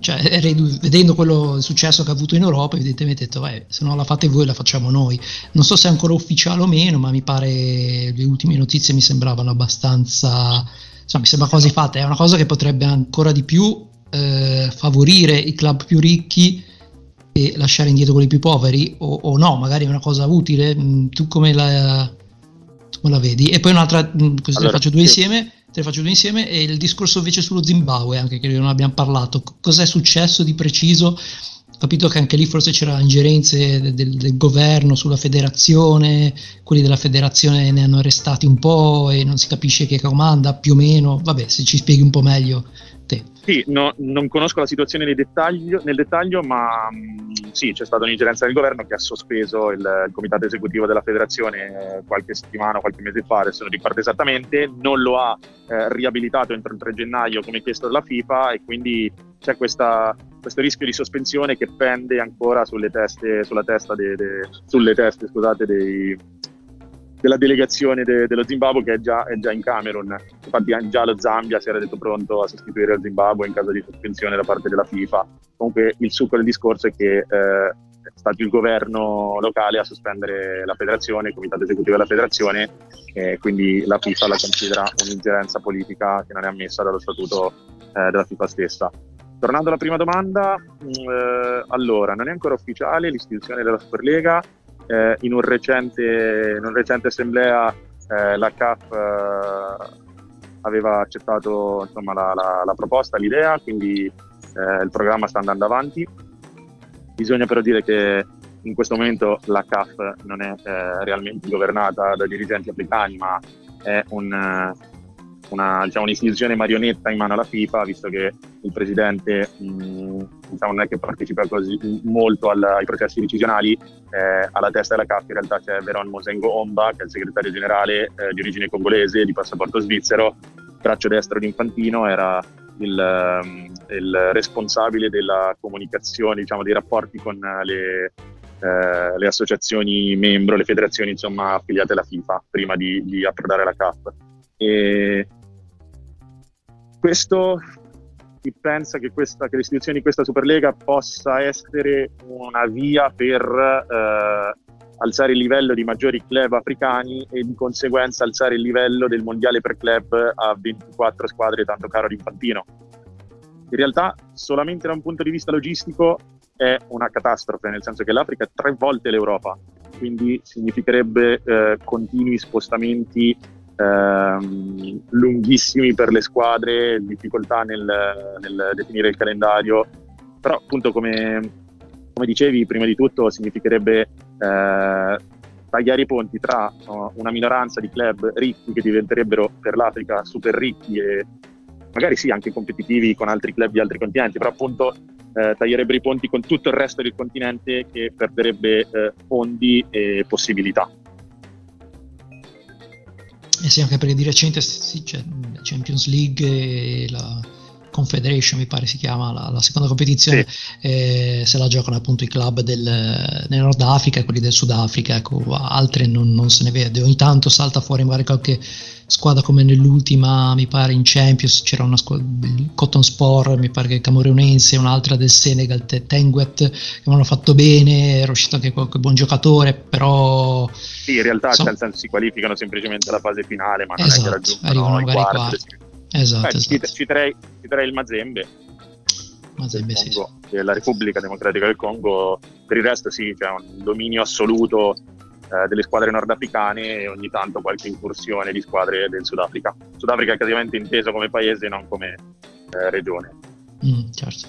cioè, vedendo quello successo che ha avuto in Europa, evidentemente ho detto, eh, se non la fate voi la facciamo noi. Non so se è ancora ufficiale o meno, ma mi pare le ultime notizie mi sembravano abbastanza, insomma, mi sembra quasi fatta. È una cosa che potrebbe ancora di più eh, favorire i club più ricchi e lasciare indietro quelli più poveri, o, o no, magari è una cosa utile. Mm, tu come la, tu come la vedi? E poi un'altra, mm, così allora, le faccio due sì. insieme te le faccio due insieme e il discorso invece sullo Zimbabwe anche che non abbiamo parlato. Cos'è successo di preciso? Capito che anche lì forse c'erano ingerenze del, del, del, governo sulla federazione quelli della federazione ne hanno arrestati un po' e non si capisce che comanda più o meno. Vabbè se ci spieghi un po' meglio sì, no, non conosco la situazione nel dettaglio, nel dettaglio ma mh, mm, sì, c'è stata un'ingerenza del governo che ha sospeso il, il comitato esecutivo della federazione eh, qualche settimana, qualche mese fa, adesso non ricordo esattamente, non lo ha eh, riabilitato entro il 3 gennaio come chiesto dalla FIFA e quindi c'è questa, questo rischio di sospensione che pende ancora sulle teste, testa de, de, sulle teste scusate, dei, della delegazione de, dello Zimbabwe che è già, è già, in Camerun. Infatti già lo Zambia si era detto pronto a sostituire il Zimbabwe in caso di sospensione da parte della FIFA. Comunque il succo del discorso è che eh, è stato il governo locale a sospendere la federazione, il comitato esecutivo della federazione, e quindi la FIFA la considera un'ingerenza politica che non è ammessa dallo statuto eh, della FIFA stessa. Tornando alla prima domanda, mm, eh, allora non è ancora ufficiale l'istituzione della Superlega, eh, in, un recente, in una recente assemblea eh, la CAF eh, aveva accettato insomma, la, la, la, proposta, l'idea, quindi eh, il programma sta andando avanti. Bisogna però dire che in questo momento la CAF non è eh, realmente governata da dirigenti africani, ma è un, una, diciamo, un'istituzione marionetta in mano alla FIFA, visto che il presidente mh, diciamo, non è che partecipa così molto al, ai processi decisionali, eh, alla testa della CAF in realtà c'è Veron Mosengo Omba, che è il segretario generale eh, di origine congolese, di passaporto svizzero, braccio destro di Infantino, era il, um, il responsabile della comunicazione, diciamo, dei rapporti con le, eh, le associazioni membro, le federazioni insomma, affiliate alla FIFA, prima di, di approdare alla CAF. E questo chi pensa che, questa, che, l'istituzione di questa Superlega possa essere una via per eh, alzare il livello di maggiori club africani e di conseguenza alzare il livello del mondiale per club a 24 squadre tanto caro ad Infantino. In realtà, solamente da un punto di vista logistico è una catastrofe, nel senso che l'Africa è tre volte l'Europa, quindi significherebbe eh, continui spostamenti ehm, lunghissimi per le squadre, difficoltà nel, nel, definire il calendario, però appunto come, come dicevi prima di tutto significherebbe eh, tagliare i ponti tra uh, una minoranza di club ricchi che diventerebbero per l'Africa super ricchi e magari sì anche competitivi con altri club di altri continenti, però appunto eh, taglierebbero i ponti con tutto il resto del continente che perderebbe eh, fondi e possibilità. Eh sì, anche perché di recente sì, c'è la Champions League e la Confederation, mi pare si chiama, la, la seconda competizione, sì. eh, se la giocano appunto i club del, del Nord Africa e quelli del Sudafrica, ecco, altre non, non, se ne vede. Ogni tanto salta fuori magari qualche squadra come nell'ultima, mi pare in Champions, c'era una squadra, Cotton Sport, mi pare che camerunense, un'altra del Senegal, Tenguet, che hanno fatto bene, era uscito anche qualche buon giocatore, però... Sì, in realtà so, senso, si qualificano semplicemente alla fase finale, ma non esatto, è che esatto, raggiungono i quarti. quarti. Esatto, Beh, esatto. Ci, ci, terrei, ci terrei il Mazembe. Mazembe, sì. Congo, della Repubblica Democratica del Congo, per il resto sì, c'è un dominio assoluto eh, delle squadre nordafricane e ogni tanto qualche incursione di squadre del Sudafrica. Sudafrica è praticamente inteso come paese, non come eh, regione. Mm, certo.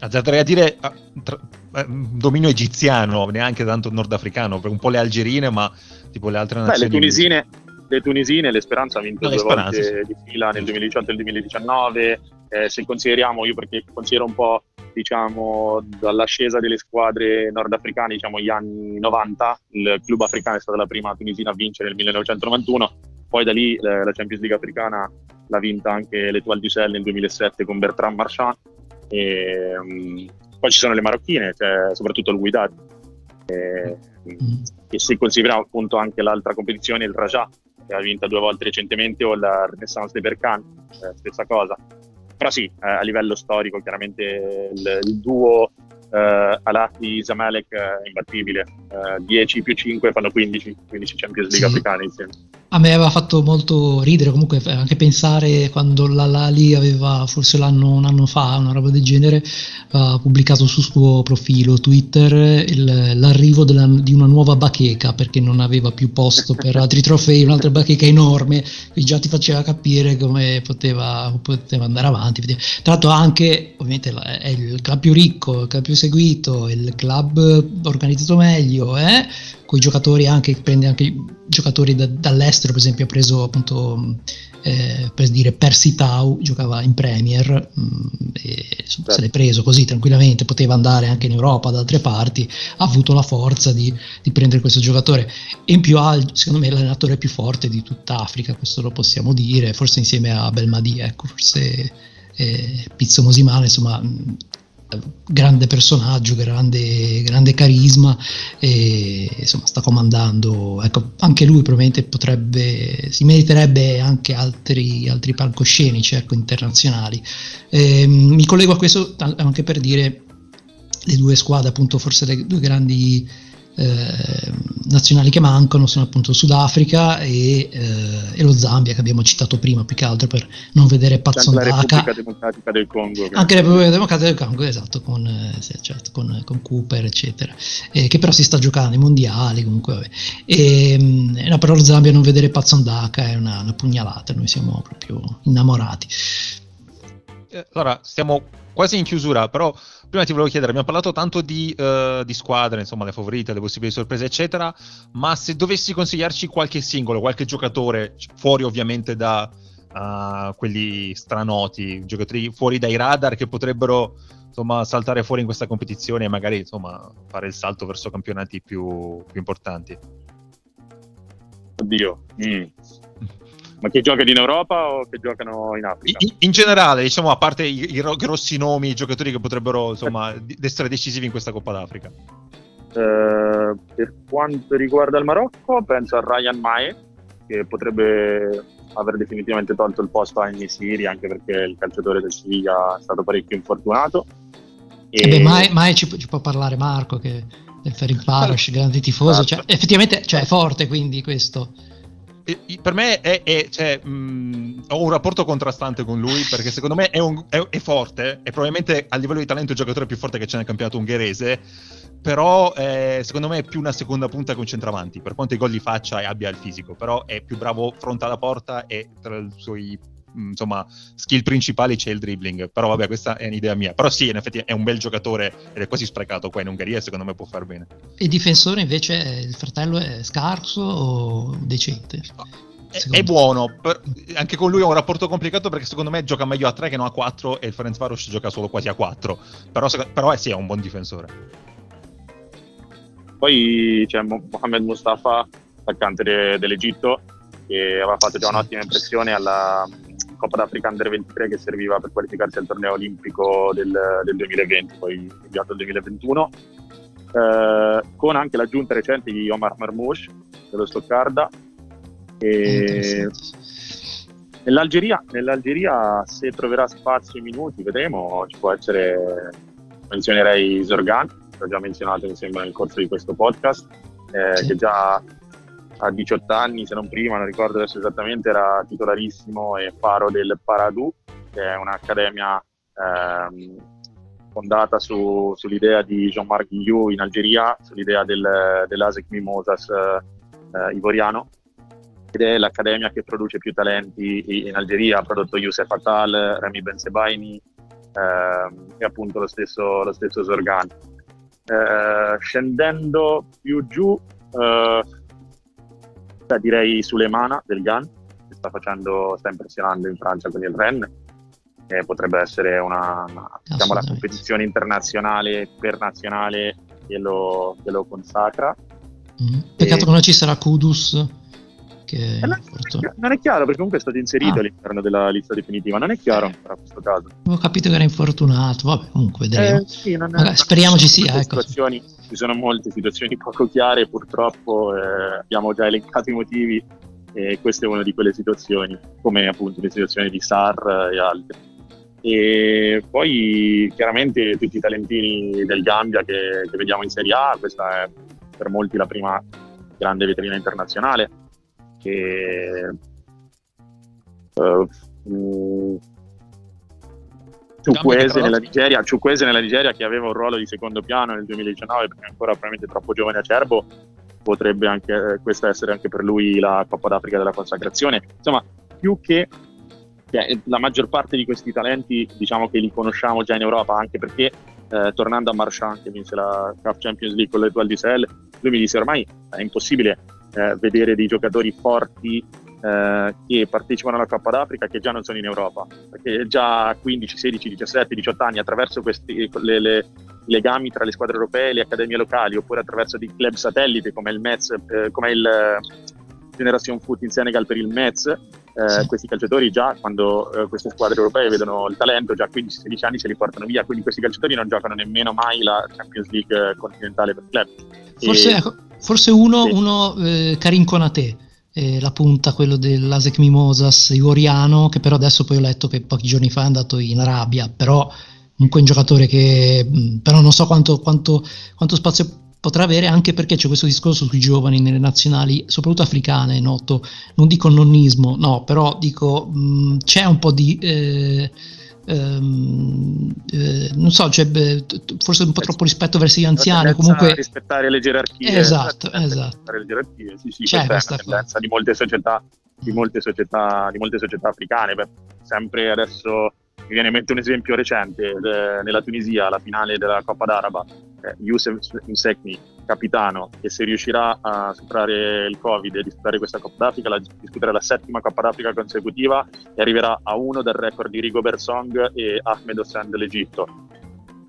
Azzarderei a dire ah, tra, eh, dominio egiziano, neanche tanto nordafricano, un po' le algerine, ma tipo le altre nazioni. Beh, le tunisine, le tunisine, l'Esperanza ha vinto no, due volte sì. di fila nel 2018 e nel 2019. Eh, se consideriamo, io perché considero un po' diciamo, dall'ascesa delle squadre nordafricane, diciamo, gli anni 90, il club africano è stata la prima tunisina a vincere nel 1991, poi da lì eh, la Champions League africana l'ha vinta anche l'Etoile du Sel nel 2007 con Bertrand Marchand. E, um, poi ci sono le marocchine, cioè, soprattutto il Guidat. E, e se consideriamo appunto anche l'altra competizione, il Raja, che ha vinto due volte recentemente, o la Renaissance de Berkane, eh, stessa cosa. Però sì, eh, a livello storico, chiaramente il, il duo eh, Alati Zamalek è imbattibile. Eh, 10 più 5 fanno 15, 15 Champions League sì. africane insieme. A me aveva fatto molto ridere comunque anche pensare quando l'Alali aveva forse l'anno, un anno fa, una roba del genere, ha pubblicato sul suo profilo Twitter il, l'arrivo della, di una nuova bacheca perché non aveva più posto per altri trofei, un'altra bacheca enorme, che già ti faceva capire come poteva, poteva andare avanti. Tra l'altro anche, ovviamente è il club più ricco, il club più seguito, il club organizzato meglio, eh? con i giocatori anche, prende anche giocatori da, dall'estero, per esempio ha preso appunto, eh, per dire Percy Tau, giocava in Premier, mh, mm, e, certo. se l'è preso così tranquillamente, poteva andare anche in Europa da altre parti, ha avuto la forza di, di prendere questo giocatore e in più ha, secondo me, l'allenatore più forte di tutta Africa, questo lo possiamo dire, forse insieme a Belmadi, ecco, forse eh, Pizzo Mosimane, insomma grande personaggio, grande, grande carisma e insomma sta comandando, ecco, anche lui probabilmente potrebbe, si meriterebbe anche altri, altri palcoscenici ecco, internazionali. Eh, mi collego a questo anche per dire le due squadre, appunto forse le due grandi eh, nazionali che mancano sono appunto Sudafrica e, eh, e, lo Zambia che abbiamo citato prima più che altro per non vedere Pazzondaka anche la Repubblica Democratica del Congo anche la Repubblica Democratica del Congo esatto con, eh, sì, certo, con, con, Cooper eccetera eh, che però si sta giocando i mondiali comunque vabbè. E, mm, no, però lo Zambia non vedere Pazzondaka è una, una pugnalata noi siamo proprio innamorati allora stiamo quasi in chiusura però prima ti volevo chiedere, abbiamo parlato tanto di, uh, di, squadre, insomma, le favorite, le possibili sorprese, eccetera, ma se dovessi consigliarci qualche singolo, qualche giocatore, fuori ovviamente da uh, quelli stranoti, giocatori fuori dai radar che potrebbero insomma, saltare fuori in questa competizione e magari insomma, fare il salto verso campionati più, più importanti. Oddio. Mm. Ma che giocano in Europa o che giocano in Africa? In, in generale, diciamo, a parte i, i, grossi nomi, i giocatori che potrebbero insomma, essere decisivi in questa Coppa d'Africa. Uh, per quanto riguarda il Marocco, penso a Ryan Mae, che potrebbe aver definitivamente tolto il posto a Nesiri, anche perché il calciatore del Siviglia è stato parecchio infortunato. E... Eh beh, Mae, Mae ci, ci, può parlare Marco, che è Ferin Parash, grande tifoso, cioè, esatto. effettivamente cioè, è forte quindi questo per me è, è cioè, mh, ho un rapporto contrastante con lui perché secondo me è, un, è, è, forte, è probabilmente a livello di talento il giocatore più forte che c'è nel campionato ungherese, però eh, secondo me è più una seconda punta che un centravanti, per quanto i gol li faccia e abbia il fisico, però è più bravo fronte alla porta e tra i suoi Mm, insomma, skill principali c'è il dribbling. Però vabbè, questa è un'idea mia. Però sì, in effetti è un bel giocatore ed è quasi sprecato qua in Ungheria secondo me può far bene. E difensore invece il fratello è scarso o decente? È, è buono, per, anche con lui ho un rapporto complicato perché secondo me gioca meglio a 3 che non a 4 e il Ferenc Varos gioca solo quasi a 4. Però, però eh, sì, è un buon difensore. Poi c'è Mohamed Mustafa, attaccante de, dell'Egitto, che aveva fatto già un'ottima impressione alla, Coppa d'Africa Under 23 che serviva per qualificarsi al torneo olimpico del, del 2020, poi inviato al 2021, eh, con anche l'aggiunta recente di Omar Marmouche dello Stoccarda. E nell'Algeria, nell'Algeria, se troverà spazio e minuti, vedremo, ci può essere, menzionerei Zorgan, che ho già menzionato mi sembra nel corso di questo podcast, eh, sì. che già a 18 anni, se non prima, non ricordo adesso esattamente, era titolarissimo e faro del Paradou, che è un'accademia ehm, fondata su, sull'idea di Jean-Marc Guillou in Algeria, sull'idea del, dell'Asec Mimosas eh, ivoriano, ed è l'accademia che produce più talenti in Algeria, ha prodotto Youssef Attal, Remy Bensebaini ehm, e appunto lo stesso, lo stesso Zorgan. Eh, scendendo più giù, eh, Beh, direi Sulemana del GAN, che sta, facendo, sta impressionando in Francia con il Rennes. E potrebbe essere una, diciamo, la competizione internazionale per nazionale che lo, che lo consacra. Mm. Peccato e... che non ci sarà Kudus, qualche non, non, è chiaro perché comunque è stato inserito ah. all'interno della lista definitiva, non è chiaro eh. ancora questo caso. Ho capito che era infortunato, vabbè comunque vedremo. Eh, sì, non è, Magari, speriamo ci sia. Ecco. Situazioni, ci sono molte situazioni poco chiare, purtroppo eh, abbiamo già elencato i motivi e questa è una di quelle situazioni, come appunto le situazioni di SAR e altre. E poi chiaramente tutti i talentini del Gambia che, che vediamo in Serie A, questa è per molti la prima grande vetrina internazionale. Che, uh, Ciukwese nella, Nigeria, Ciukwese nella Nigeria che aveva un ruolo di secondo piano nel 2019 perché ancora probabilmente troppo giovane a Cerbo potrebbe anche eh, questa essere anche per lui la Coppa d'Africa della consacrazione. Insomma più che cioè, la maggior parte di questi talenti diciamo che li conosciamo già in Europa anche perché eh, tornando a Marchand che vinse la Cup Champions League con l'Etoile di Sel lui mi disse ormai è impossibile eh, vedere dei giocatori forti eh, che partecipano alla Coppa d'Africa che già non sono in Europa, perché già a 15, 16, 17, 18 anni attraverso questi le, le legami tra le squadre europee e le accademie locali, oppure attraverso dei club satellite come il Metz, eh, come il eh, Generation Foot in Senegal per il Metz, eh, sì. questi calciatori già quando eh, queste squadre europee vedono il talento già a 15-16 anni se li portano via quindi questi calciatori non giocano nemmeno mai la Champions League continentale per club forse, e, forse uno, sì. uno eh, Karim Konate eh, la punta, quello dell'Asec Mimosas igoriano, che però adesso poi ho letto che pochi giorni fa è andato in Arabia, però comunque un giocatore che mm, però non so quanto, quanto, quanto spazio potrà avere anche perché c'è questo discorso sui giovani nelle nazionali, soprattutto africane, noto, non dico nonnismo, no, però dico mh, mm, c'è un po' di... Eh, ehm, eh, non so, cioè, forse un po' troppo rispetto verso gli anziani. Comunque rispettare le gerarchie. Esatto, esatto. Le gerarchie. Sì, sì, C'è questa è una di molte società, di molte società, di molte società africane. Beh, sempre adesso mi viene in mente un esempio recente, eh, nella Tunisia, la finale della Coppa d'Araba, eh, Youssef Insekni, capitano, che se riuscirà a superare il Covid e disputare questa Coppa d'Africa, la, disputerà la settima Coppa d'Africa consecutiva e arriverà a uno del record di Rigobert Song e Ahmed Hossein dell'Egitto.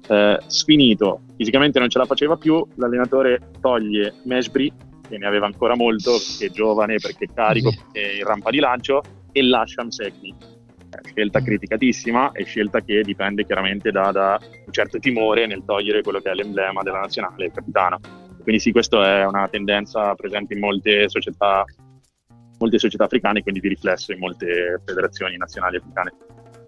Eh, sfinito, fisicamente non ce la faceva più, l'allenatore toglie Meshbri, che ne aveva ancora molto, perché è giovane, perché è carico, perché è in rampa di lancio, e lascia Msekni scelta criticatissima e scelta che dipende chiaramente da, da, un certo timore nel togliere quello che è l'emblema della nazionale, il capitano. Quindi sì, questa è una tendenza presente in molte società, molte società africane, quindi di riflesso in molte federazioni nazionali africane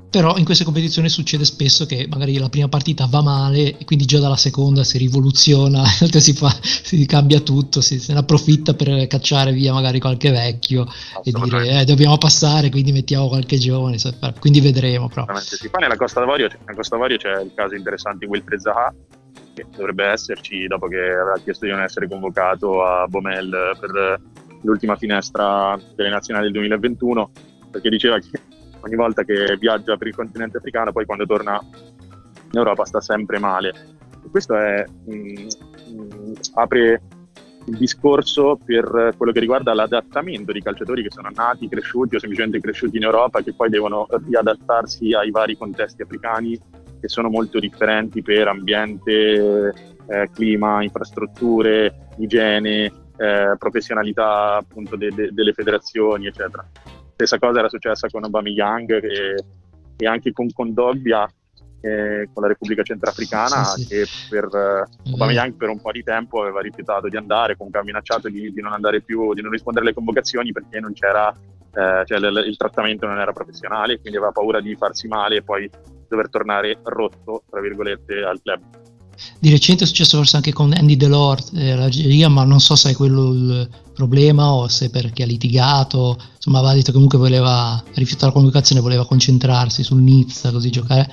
però in queste competizioni succede spesso che magari la prima partita va male e quindi già dalla seconda si rivoluziona, si, fa, si cambia tutto, si, se ne approfitta per cacciare via magari qualche vecchio e dire eh, dobbiamo passare, quindi mettiamo qualche giovane, quindi vedremo. Però. Sì, poi nella Costa d'Avorio, nella Costa d'Avorio c'è il caso interessante di Wilfred Zaha, che dovrebbe esserci dopo che aveva chiesto di non essere convocato a Bomel per l'ultima finestra delle nazionali del 2021, perché diceva che ogni volta che viaggia per il continente africano, poi quando torna in Europa sta sempre male. E questo è, mh, mm, mh, mm, apre il discorso per quello che riguarda l'adattamento di calciatori che sono nati, cresciuti o semplicemente cresciuti in Europa che poi devono riadattarsi ai vari contesti africani che sono molto differenti per ambiente, eh, clima, infrastrutture, igiene, eh, professionalità appunto de- de- delle federazioni, eccetera. Stessa cosa era successa con Aubameyang e, e anche con Condogbia eh, con la Repubblica Centrafricana sì, sì. che per uh, Aubameyang per un po' di tempo aveva rifiutato di andare, comunque ha minacciato di, di non andare più, di non rispondere alle convocazioni perché non c'era, eh, cioè l- il trattamento non era professionale, quindi aveva paura di farsi male e poi dover tornare rotto, tra virgolette, al club. Di recente è successo forse anche con Andy Delort eh, all'Algeria, ma non so se è quello il problema o se perché ha litigato. Insomma, aveva detto che comunque voleva rifiutare la convocazione, voleva concentrarsi sul Nizza, così giocare.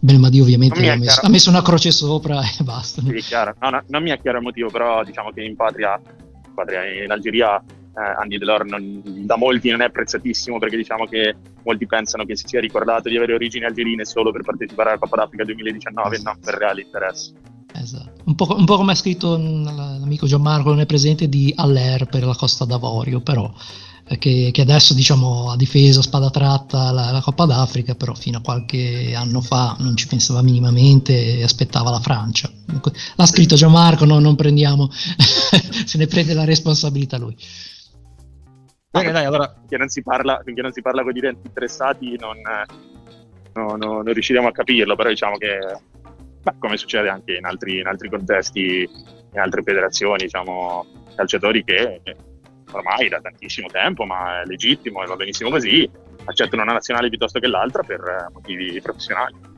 Belmadi ovviamente ha messo, ha messo, una croce sopra e basta. Sì, chiaro. No, no, non mi è chiaro il motivo, però diciamo che in patria, in, patria, in Algeria Andy Delor non, da molti non è apprezzatissimo perché diciamo che molti pensano che si sia ricordato di avere origini algerine solo per partecipare alla Coppa d'Africa 2019 e non per reale interesse. Esatto. Un po', un po', come ha scritto l'amico Gianmarco, non è presente di Aller per la Costa d'Avorio, però eh, che, che, adesso diciamo ha difeso spada tratta la, la, Coppa d'Africa, però fino a qualche anno fa non ci pensava minimamente e aspettava la Francia. L'ha scritto Gianmarco, Marco, no, non prendiamo, se ne prende la responsabilità lui. Bene, dai, allora... finché, non si parla, non si parla con i dirigenti interessati non, no, no, non riusciremo a capirlo, però diciamo che, beh, come succede anche in altri, in altri contesti, in altre federazioni, diciamo, calciatori che ormai da tantissimo tempo, ma è legittimo e va benissimo così, accettano una nazionale piuttosto che l'altra per eh, motivi professionali.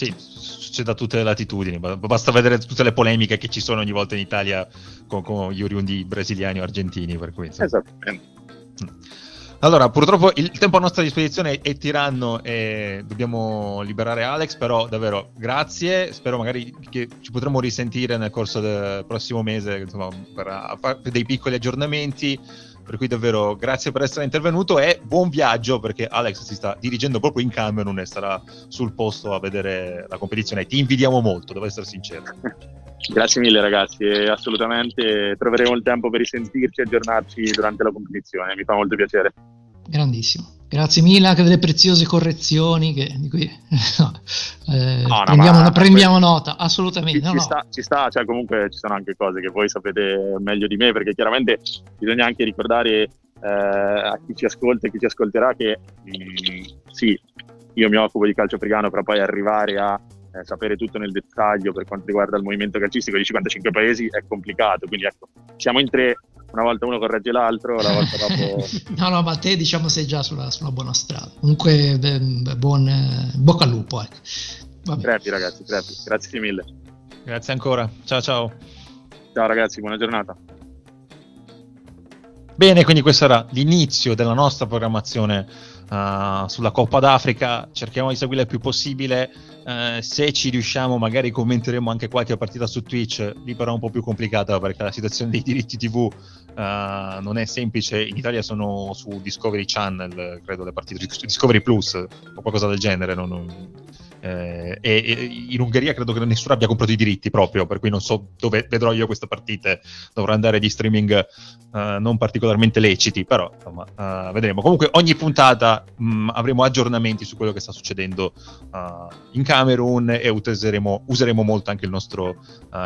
Sì, succede da tutte le latitudini, basta vedere tutte le polemiche che ci sono ogni volta in Italia con, con gli oriundi brasiliani o argentini. Per cui, Esattamente. Mm. Allora, purtroppo il tempo a nostra disposizione è tiranno e dobbiamo liberare Alex, però davvero grazie, spero magari che ci potremo risentire nel corso del prossimo mese insomma, per, per dei piccoli aggiornamenti per cui davvero grazie per essere intervenuto e buon viaggio perché Alex si sta dirigendo proprio in Camerun e sarà sul posto a vedere la competizione. Ti invidiamo molto, devo essere sincero. Grazie mille ragazzi, assolutamente troveremo il tempo per risentirci e aggiornarci durante la competizione, mi fa molto piacere. Grandissimo. Grazie mille anche delle preziose correzioni che, di cui eh, no, no, prendiamo, ma, prendiamo nota, assolutamente. Ci, no, ci, no. sta, ci sta, cioè comunque ci sono anche cose che voi sapete meglio di me, perché chiaramente bisogna anche ricordare eh, a chi ci ascolta e chi ci ascolterà che mh, mm, sì, io mi occupo di calcio africano, però poi arrivare a eh, sapere tutto nel dettaglio per quanto riguarda il movimento calcistico di 55 paesi è complicato, quindi ecco, siamo in tre una volta uno corregge l'altro, la volta dopo... no, no, ma te diciamo sei già sulla, sulla buona strada. Comunque, beh, buon, eh, bocca al lupo. Ecco. Crepi ragazzi, crepi. Grazie mille. Grazie ancora. Ciao ciao. Ciao ragazzi, buona giornata. Bene, quindi questo era l'inizio della nostra programmazione uh, sulla Coppa d'Africa. Cerchiamo di seguirla il più possibile. Uh, se ci riusciamo, magari commenteremo anche qualche partita su Twitch. Lì però è un po' più complicata perché la situazione dei diritti TV uh, non è semplice. In Italia sono su Discovery Channel, credo, le partite Discovery Plus o qualcosa del genere. Non, non, eh, e, e, in Ungheria credo che nessuno abbia comprato i diritti proprio, per cui non so dove vedrò io queste partite. Dovrò andare di streaming uh, non particolarmente leciti, però insomma, uh, vedremo. Comunque ogni puntata mh, mm, avremo aggiornamenti su quello che sta succedendo uh, in Camerun e useremo, useremo, molto anche il nostro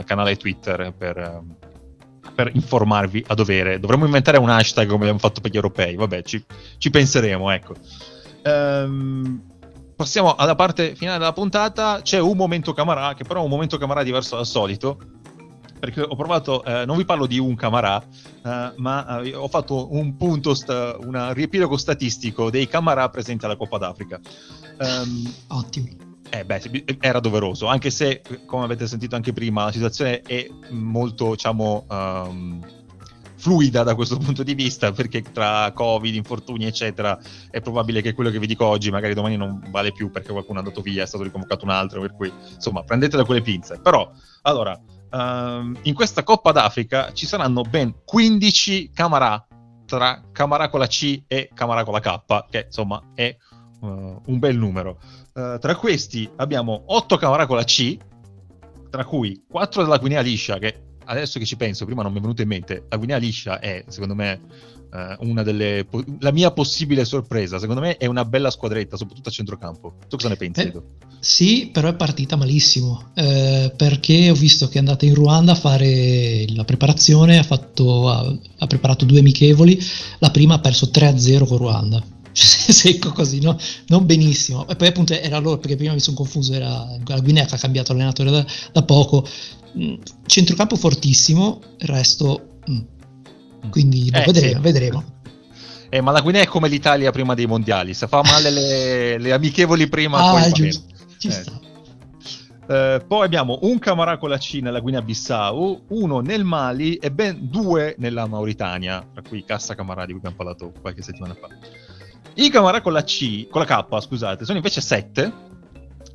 canale Twitter per... per informarvi a dovere. Dovremmo inventare un hashtag come abbiamo fatto per gli europei. Vabbè, ci, ci penseremo, ecco. Um, passiamo alla parte finale della puntata. C'è un momento Camarà, che però è un momento Camarà diverso dal solito. Perché ho provato, eh, non vi parlo di un Camarà, eh, ma eh, ho fatto un punto, sta, un riepilogo statistico dei Camarà presenti alla Coppa d'Africa. Um, Ottimo. Eh beh, era doveroso, anche se, come avete sentito anche prima, la situazione è molto, diciamo, um, fluida da questo punto di vista, perché tra Covid, infortuni, eccetera, è probabile che quello che vi dico oggi magari domani non vale più perché qualcuno è andato via, è stato riconvocato un altro, per cui insomma prendete da quelle pinze. Però, allora, um, in questa Coppa d'Africa ci saranno ben 15 Camarà tra Camarà con la C e Camarà con la K, che insomma è uh, un bel numero. Uh, tra questi abbiamo 8 Camarà con la C, tra cui 4 della Guinea Liscia, che adesso che ci penso, prima non mi è venuto in mente, la Guinea liscia è, secondo me, eh, una delle... Po- la mia possibile sorpresa. Secondo me è una bella squadretta, soprattutto a centrocampo. Tu cosa ne pensi, eh, Sì, però è partita malissimo, eh, perché ho visto che è andata in Ruanda a fare la preparazione, ha, fatto, ha, ha preparato due amichevoli, la prima ha perso 3-0 con Ruanda. secco così, no? non benissimo. E poi appunto era loro, perché prima mi sono confuso, era la Guinea che ha cambiato allenatore da, da poco, Mm, centrocampo fortissimo, il resto... Mm. Quindi eh, vedremo, sì. vedremo. Eh, ma la Guinea è come l'Italia prima dei mondiali, se fa male le, le amichevoli prima, ah, poi giusto, ci eh. sta. Uh, poi abbiamo un Camarà con la Cina, la Guinea-Bissau, uno nel Mali e ben due nella Mauritania, tra cui Cassa Camarà di cui abbiamo parlato qualche settimana fa. I Camarà con la C, con la K, scusate, sono invece sette,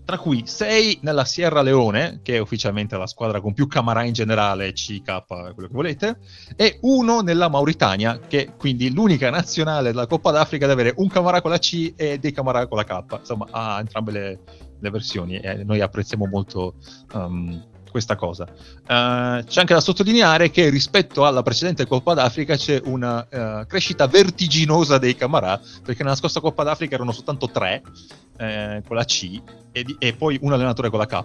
tra cui 6 nella Sierra Leone, che è ufficialmente la squadra con più Camarà in generale, CK, quello che volete, e uno nella Mauritania, che è quindi l'unica nazionale della Coppa d'Africa ad avere un Camarà con la C e dei Camarà con la K. Insomma, ha entrambe le, le versioni e noi apprezziamo molto um, questa cosa. Uh, c'è anche da sottolineare che rispetto alla precedente Coppa d'Africa c'è una uh, crescita vertiginosa dei Camarà, perché nella scorsa Coppa d'Africa erano soltanto tre eh, con la C e, e, poi un allenatore con la K,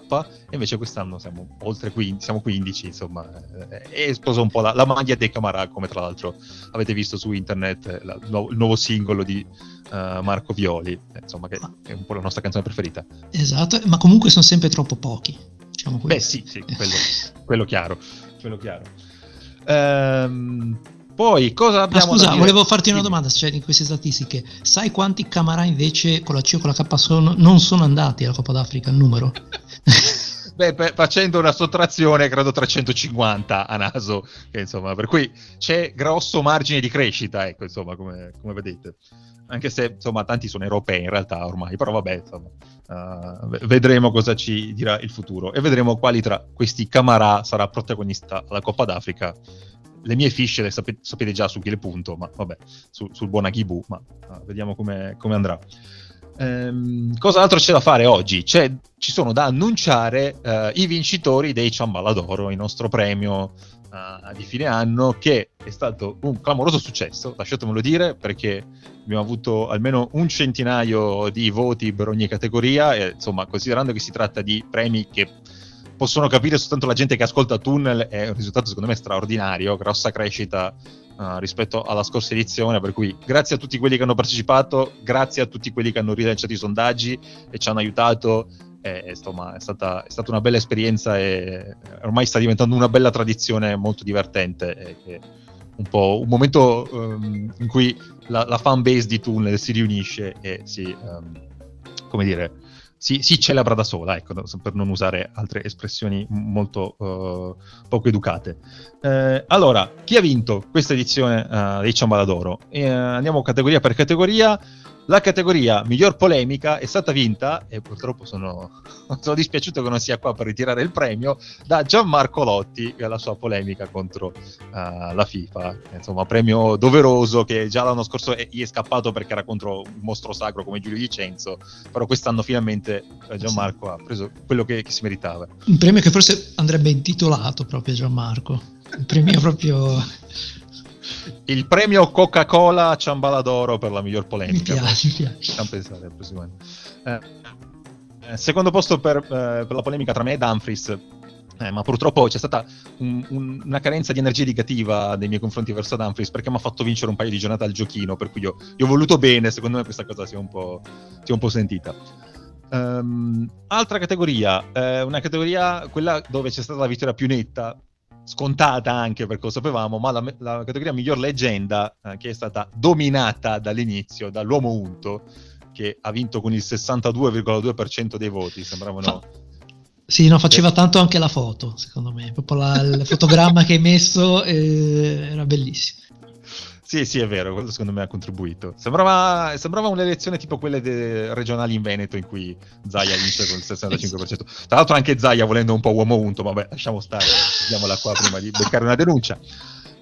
e invece quest'anno siamo oltre 15, siamo 15, insomma, eh, è esplosa un po' la, la maglia dei Camarà, come tra l'altro avete visto su internet la, il nuovo singolo di Marco Violi, eh, insomma, che è un po' la nostra canzone preferita. Esatto, ma comunque sono sempre troppo pochi. Diciamo Beh, sì, sì, quello, quello chiaro. Quello chiaro. Ehm, poi cosa abbiamo Ma scusa, volevo farti una domanda, cioè in queste statistiche, sai quanti Camarà invece con la C o con la K sono, non sono andati alla Coppa d'Africa, il numero? Beh, per, facendo una sottrazione, credo 350 a naso, che, insomma, per cui c'è grosso margine di crescita, ecco, insomma, come, come vedete. Anche se, insomma, tanti sono europei in realtà ormai, però vabbè, insomma, uh, vedremo cosa ci dirà il futuro e vedremo quali tra questi Camarà sarà protagonista alla Coppa d'Africa le mie fiche le sapete, sapete, già su chi le punto, ma vabbè, su, sul buon Aghibu, ma uh, vediamo come andrà. Ehm, cos'altro c'è da fare oggi? C'è, ci sono da annunciare uh, i vincitori dei Ciamballa d'Oro, il nostro premio uh, di fine anno, che è stato un clamoroso successo, lasciatemelo dire, perché abbiamo avuto almeno un centinaio di voti per ogni categoria, e insomma, considerando che si tratta di premi che possono capire soltanto la gente che ascolta Tunnel, è un risultato secondo me straordinario, grossa crescita uh, rispetto alla scorsa edizione, per cui grazie a tutti quelli che hanno partecipato, grazie a tutti quelli che hanno rilanciato i sondaggi e ci hanno aiutato, e, insomma è stata, è stata, una bella esperienza e ormai sta diventando una bella tradizione molto divertente. E, un po' un momento um, in cui la, la fan base di Tunnel si riunisce e si, um, come dire, si, si, celebra da sola, ecco, per non usare altre espressioni molto uh, poco educate. Eh, allora, chi ha vinto questa edizione uh, dei Ciambala? Eh, andiamo categoria per categoria. La categoria miglior polemica è stata vinta, e purtroppo sono, sono, dispiaciuto che non sia qua per ritirare il premio, da Gianmarco Lotti e la sua polemica contro uh, la FIFA. Insomma, premio doveroso che già l'anno scorso gli è scappato perché era contro un mostro sacro come Giulio Vicenzo, però quest'anno finalmente eh, Gianmarco ha preso quello che, che si meritava. Un premio che forse andrebbe intitolato proprio a Gianmarco. Un premio proprio il premio Coca-Cola Ciambala d'Oro per la miglior polemica. Mi piace, mi piace. pensare eh, eh, secondo posto per, eh, per, la polemica tra me e Dumfries. Eh, ma purtroppo c'è stata un, un, una carenza di energia negativa nei miei confronti verso Dumfries perché mi ha fatto vincere un paio di giornate al giochino, per cui io, io ho voluto bene, secondo me questa cosa si è un po', è un po sentita. Um, altra categoria, eh, una categoria, quella dove c'è stata la vittoria più netta, scontata anche perché lo sapevamo, ma la, la categoria miglior leggenda eh, che è stata dominata dall'inizio dall'uomo unto che ha vinto con il 62,2% dei voti, sembravano... Sì, no, faceva tanto anche la foto, secondo me, proprio la, il fotogramma che hai messo eh, era bellissimo. Sì, sì, è vero, quello secondo me ha contribuito. Sembrava, sembrava un'elezione tipo quelle de- regionali in Veneto in cui Zaia vince con il 65%. Tra l'altro anche Zaia volendo un po' uomo unto, vabbè, lasciamo stare, vediamola qua prima di beccare una denuncia.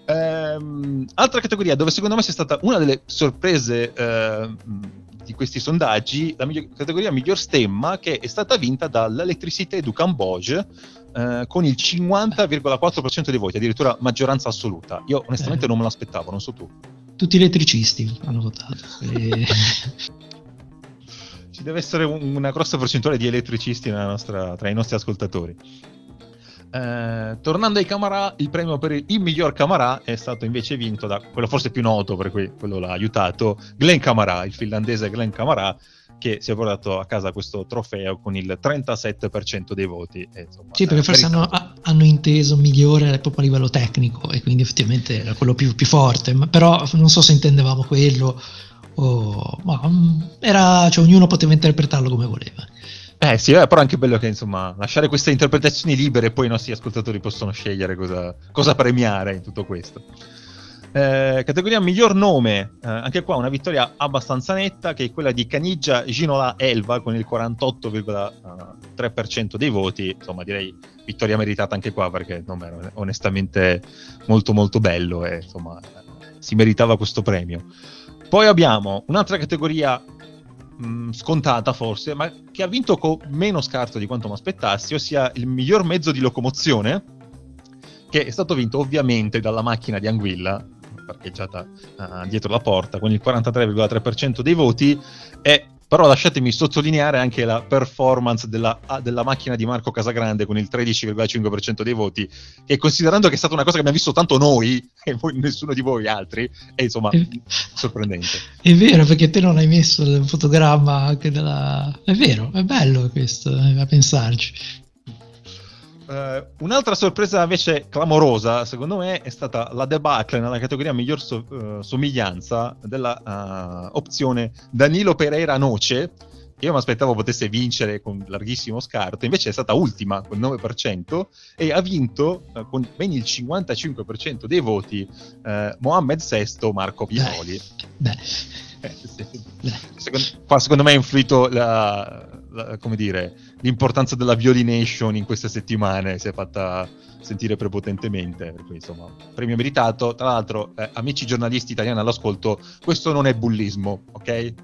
Ehm, altra categoria dove secondo me c'è stata una delle sorprese eh, di questi sondaggi, la miglior, categoria miglior stemma che è stata vinta dall'Electricité du Cambodge eh, con il 50,4% dei voti, addirittura maggioranza assoluta. Io onestamente eh. non me l'aspettavo, non so tu. Tutti gli elettricisti hanno votato. E... Ci deve essere un, una grossa percentuale di elettricisti nostra, tra i nostri ascoltatori. Eh, tornando ai Camarà, il premio per il miglior Camarà è stato invece vinto da quello forse più noto, per cui quello l'ha aiutato, Glenn Camarà, il finlandese Glenn Camarà, che si è portato a casa questo trofeo con il 37% dei voti. E, insomma, sì, perché forse hanno, hanno, inteso migliore proprio a livello tecnico e quindi effettivamente era quello più, più forte, ma, però non so se intendevamo quello o... Ma, mm, era, cioè, ognuno poteva interpretarlo come voleva. Eh sì, è però anche bello che insomma lasciare queste interpretazioni libere e poi i nostri ascoltatori possono scegliere cosa, cosa premiare in tutto questo. Eh, categoria miglior nome, eh, anche qua una vittoria abbastanza netta che è quella di Caniggia Ginola Elva con il 48,3% dei voti, insomma direi vittoria meritata anche qua perché il nome era onestamente molto molto bello e insomma si meritava questo premio. Poi abbiamo un'altra categoria mh, scontata forse, ma che ha vinto con meno scarto di quanto mi aspettassi, ossia il miglior mezzo di locomozione, che è stato vinto ovviamente dalla macchina di Anguilla, parcheggiata uh, dietro la porta, con il 43,3% dei voti, e però lasciatemi sottolineare anche la performance della, della, macchina di Marco Casagrande con il 13,5% dei voti, che considerando che è stata una cosa che abbiamo visto tanto noi e voi, nessuno di voi altri, è insomma è, sorprendente. È vero, perché te non hai messo il fotogramma anche della... È vero, è bello questo, eh, a pensarci. Uh, un'altra sorpresa invece clamorosa, secondo me, è stata la debacle nella categoria miglior so- uh, somiglianza della uh, opzione Danilo Pereira Noce, che io mi aspettavo potesse vincere con larghissimo scarto, invece è stata ultima con il 9% e ha vinto con ben il 55% dei voti Mohamed Sesto Marco Pioli. Beh, beh. Eh, secondo, qua secondo me ha influito la, la, come dire, l'importanza della violination in queste settimane si è fatta sentire prepotentemente. Per cui, insomma, premio meritato. Tra l'altro, eh, amici giornalisti italiani all'ascolto, questo non è bullismo, ok?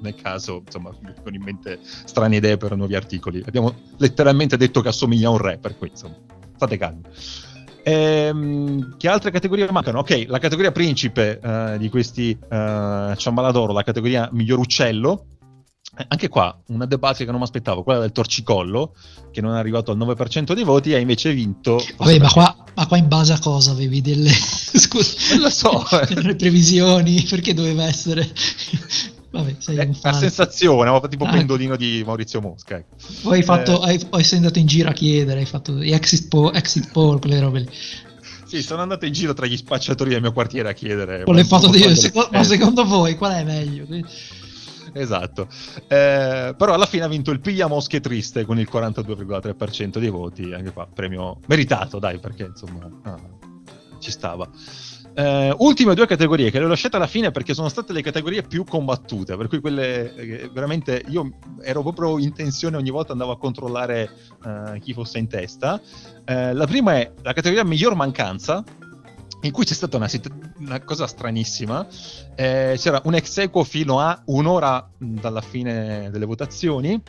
Nel caso, insomma, mi vengono in mente strane idee per nuovi articoli. Abbiamo letteralmente detto che assomiglia a un re, per cui, insomma, state calmi. Ehm, che altre categorie mancano? Ok, la categoria principe uh, di questi uh, Ciambaladoro, la categoria miglior uccello, eh, anche qua una debacle che non mi aspettavo, quella del torcicollo, che non è arrivato al 9% dei voti, ha invece vinto. Vabbè, ma qua, ma qua, in base a cosa avevi delle. Scusa, non lo so. delle previsioni, perché doveva essere. Vabbè, sei eh, la sensazione, ho tipo ah, pendolino di Maurizio Mosca. Ecco. Poi hai fatto, eh. hai, poi sei andato in giro a chiedere, hai fatto exit poll, exit poll quelle robe lì. Sì, sono andato in giro tra gli spacciatori del mio quartiere a chiedere. Con le foto di... Secondo, ma secondo voi qual è meglio? Esatto. Eh, però alla fine ha vinto il Piglia Mosche Triste con il 42,3% dei voti, anche qua premio meritato, dai, perché insomma ah, ci stava. Eh, ultime due categorie che le ho lasciate alla fine perché sono state le categorie più combattute, per cui quelle eh, veramente io ero proprio in tensione ogni volta andavo a controllare eh, chi fosse in testa. Eh, la prima è la categoria miglior mancanza, in cui c'è stata una, una cosa stranissima. Eh, c'era un ex equo fino a un'ora dalla fine delle votazioni.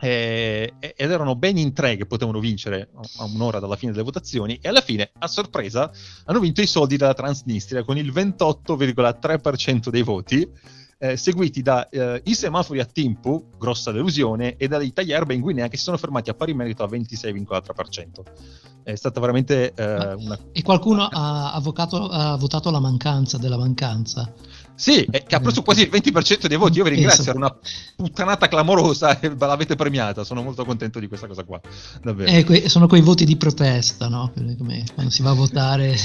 Eh, ed erano ben in tre che potevano vincere a un'ora dalla fine delle votazioni e alla fine, a sorpresa, hanno vinto i soldi della Transnistria con il 28,3% dei voti eh, seguiti da eh, i semafori a Timpu, grossa delusione, e dai tagliarbe in Guinea che si sono fermati a pari merito a 26,4%. È stata veramente eh, una... E qualcuno ha, avvocato, ha, votato la mancanza della mancanza? Sì, che ha preso quasi il 20% dei voti. Io vi ringrazio, era una puttanata clamorosa e ve l'avete premiata. Sono molto contento di questa cosa qua. Davvero. Eh, que- sono quei voti di protesta, no? Come quando si va a votare.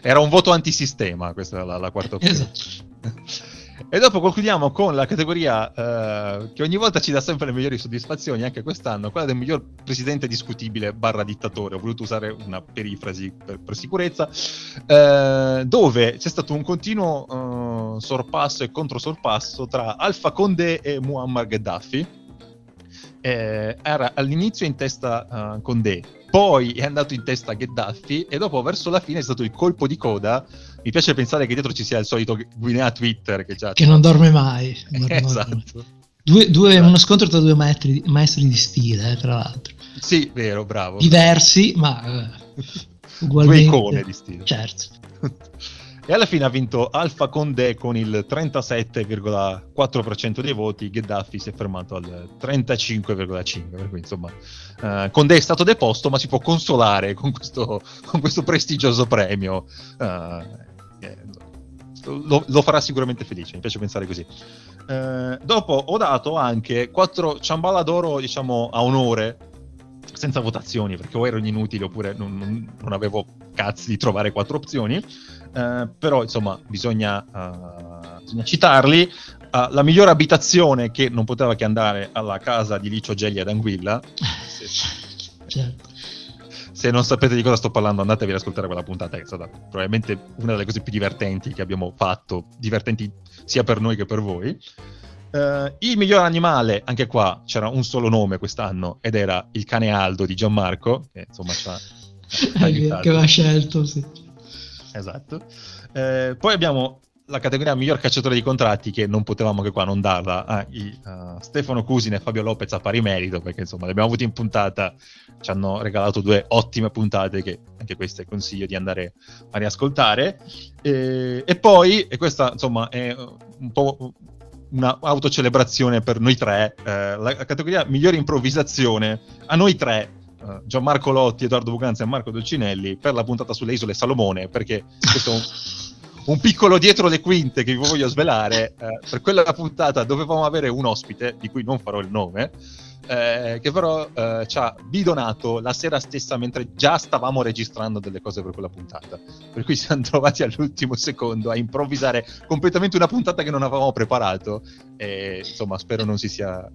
Era un voto antisistema, questa è la, la quarta opzione. Esatto. E dopo concludiamo con la categoria eh, che ogni volta ci dà sempre le migliori soddisfazioni, anche quest'anno, quella del miglior presidente discutibile barra dittatore. Ho voluto usare una perifrasi per, per sicurezza, eh, dove c'è stato un continuo eh, sorpasso e controsorpasso tra Alfa Conde e Muammar Gheddafi. Eh, era all'inizio in testa uh, Condé, poi è andato in testa Gheddafi e dopo verso la fine è stato il colpo di coda mi piace pensare che dietro ci sia il solito Guinea Twitter che, già che non dorme mai. Non esatto. Due, due, esatto. Uno scontro tra due maestri, maestri di stile, eh, tra l'altro. Sì, vero, bravo. Diversi, ma eh, ugualmente. Due icone di stile. Certo. E alla fine ha vinto Alfa Condé con il 37,4% dei voti, Gheddafi si è fermato al 35,5%, per cui insomma uh, Condé è stato deposto ma si può consolare con questo, con questo prestigioso premio. Uh, lo, lo, farà sicuramente felice, mi piace pensare così. Uh, dopo ho dato anche 4 ciamballa d'oro, diciamo, a onore senza votazioni perché o erano inutili oppure non, non, non avevo cazzi di trovare quattro opzioni. Uh, però insomma bisogna, uh, bisogna citarli. Uh, la migliore abitazione che non poteva che andare alla casa di Licio Gelli ad Anguilla. Certo. Se non sapete di cosa sto parlando, andatevi ad ascoltare quella puntata, che è stata probabilmente una delle cose più divertenti che abbiamo fatto, divertenti sia per noi che per voi. Uh, il miglior animale, anche qua c'era un solo nome quest'anno ed era il cane Aldo di Gianmarco, che insomma ci ha, che aveva scelto, sì. Esatto. Uh, poi abbiamo la categoria miglior cacciatore di contratti che non potevamo che qua non darla a i, uh, Stefano Cusin e Fabio Lopez a pari merito perché insomma li abbiamo avuti in puntata ci hanno regalato due ottime puntate che anche queste consiglio di andare a riascoltare. E, e poi e questa insomma è un po' una autocelebrazione per noi tre eh, la categoria migliore improvvisazione a noi tre Uh, Gianmarco Lotti, Edoardo Buganza e Marco Dolcinelli per la puntata sulle isole Salomone, perché questo è un, un piccolo dietro le quinte che vi voglio svelare. Eh, per quella puntata dovevamo avere un ospite, di cui non farò il nome, eh, che però eh, ci ha bidonato la sera stessa mentre già stavamo registrando delle cose per quella puntata. Per cui siamo trovati all'ultimo secondo a improvvisare completamente una puntata che non avevamo preparato. E insomma, spero non si sia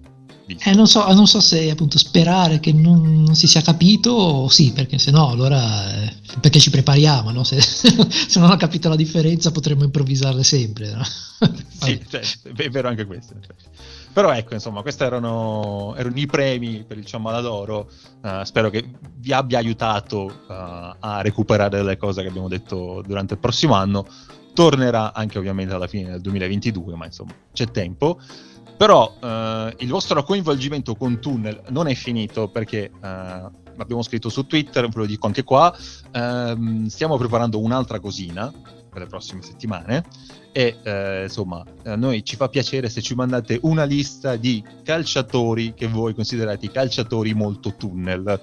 eh, non, so, non, so, se appunto sperare che non, non, si sia capito o sì, perché se no allora eh, perché ci prepariamo, no? se, se, non ho capito la differenza potremmo improvvisarle sempre. No? sì, cioè, è vero anche questo. Però ecco, insomma, questi erano, erano i premi per il Ciamala d'Oro. Uh, spero che vi abbia aiutato uh, a recuperare delle cose che abbiamo detto durante il prossimo anno. Tornerà anche ovviamente alla fine del 2022, ma insomma c'è tempo. Però eh, il vostro coinvolgimento con Tunnel non è finito perché eh, l'abbiamo scritto su Twitter, ve lo dico anche qua, ehm, stiamo preparando un'altra cosina per le prossime settimane e eh, insomma a noi ci fa piacere se ci mandate una lista di calciatori che voi considerate calciatori molto tunnel.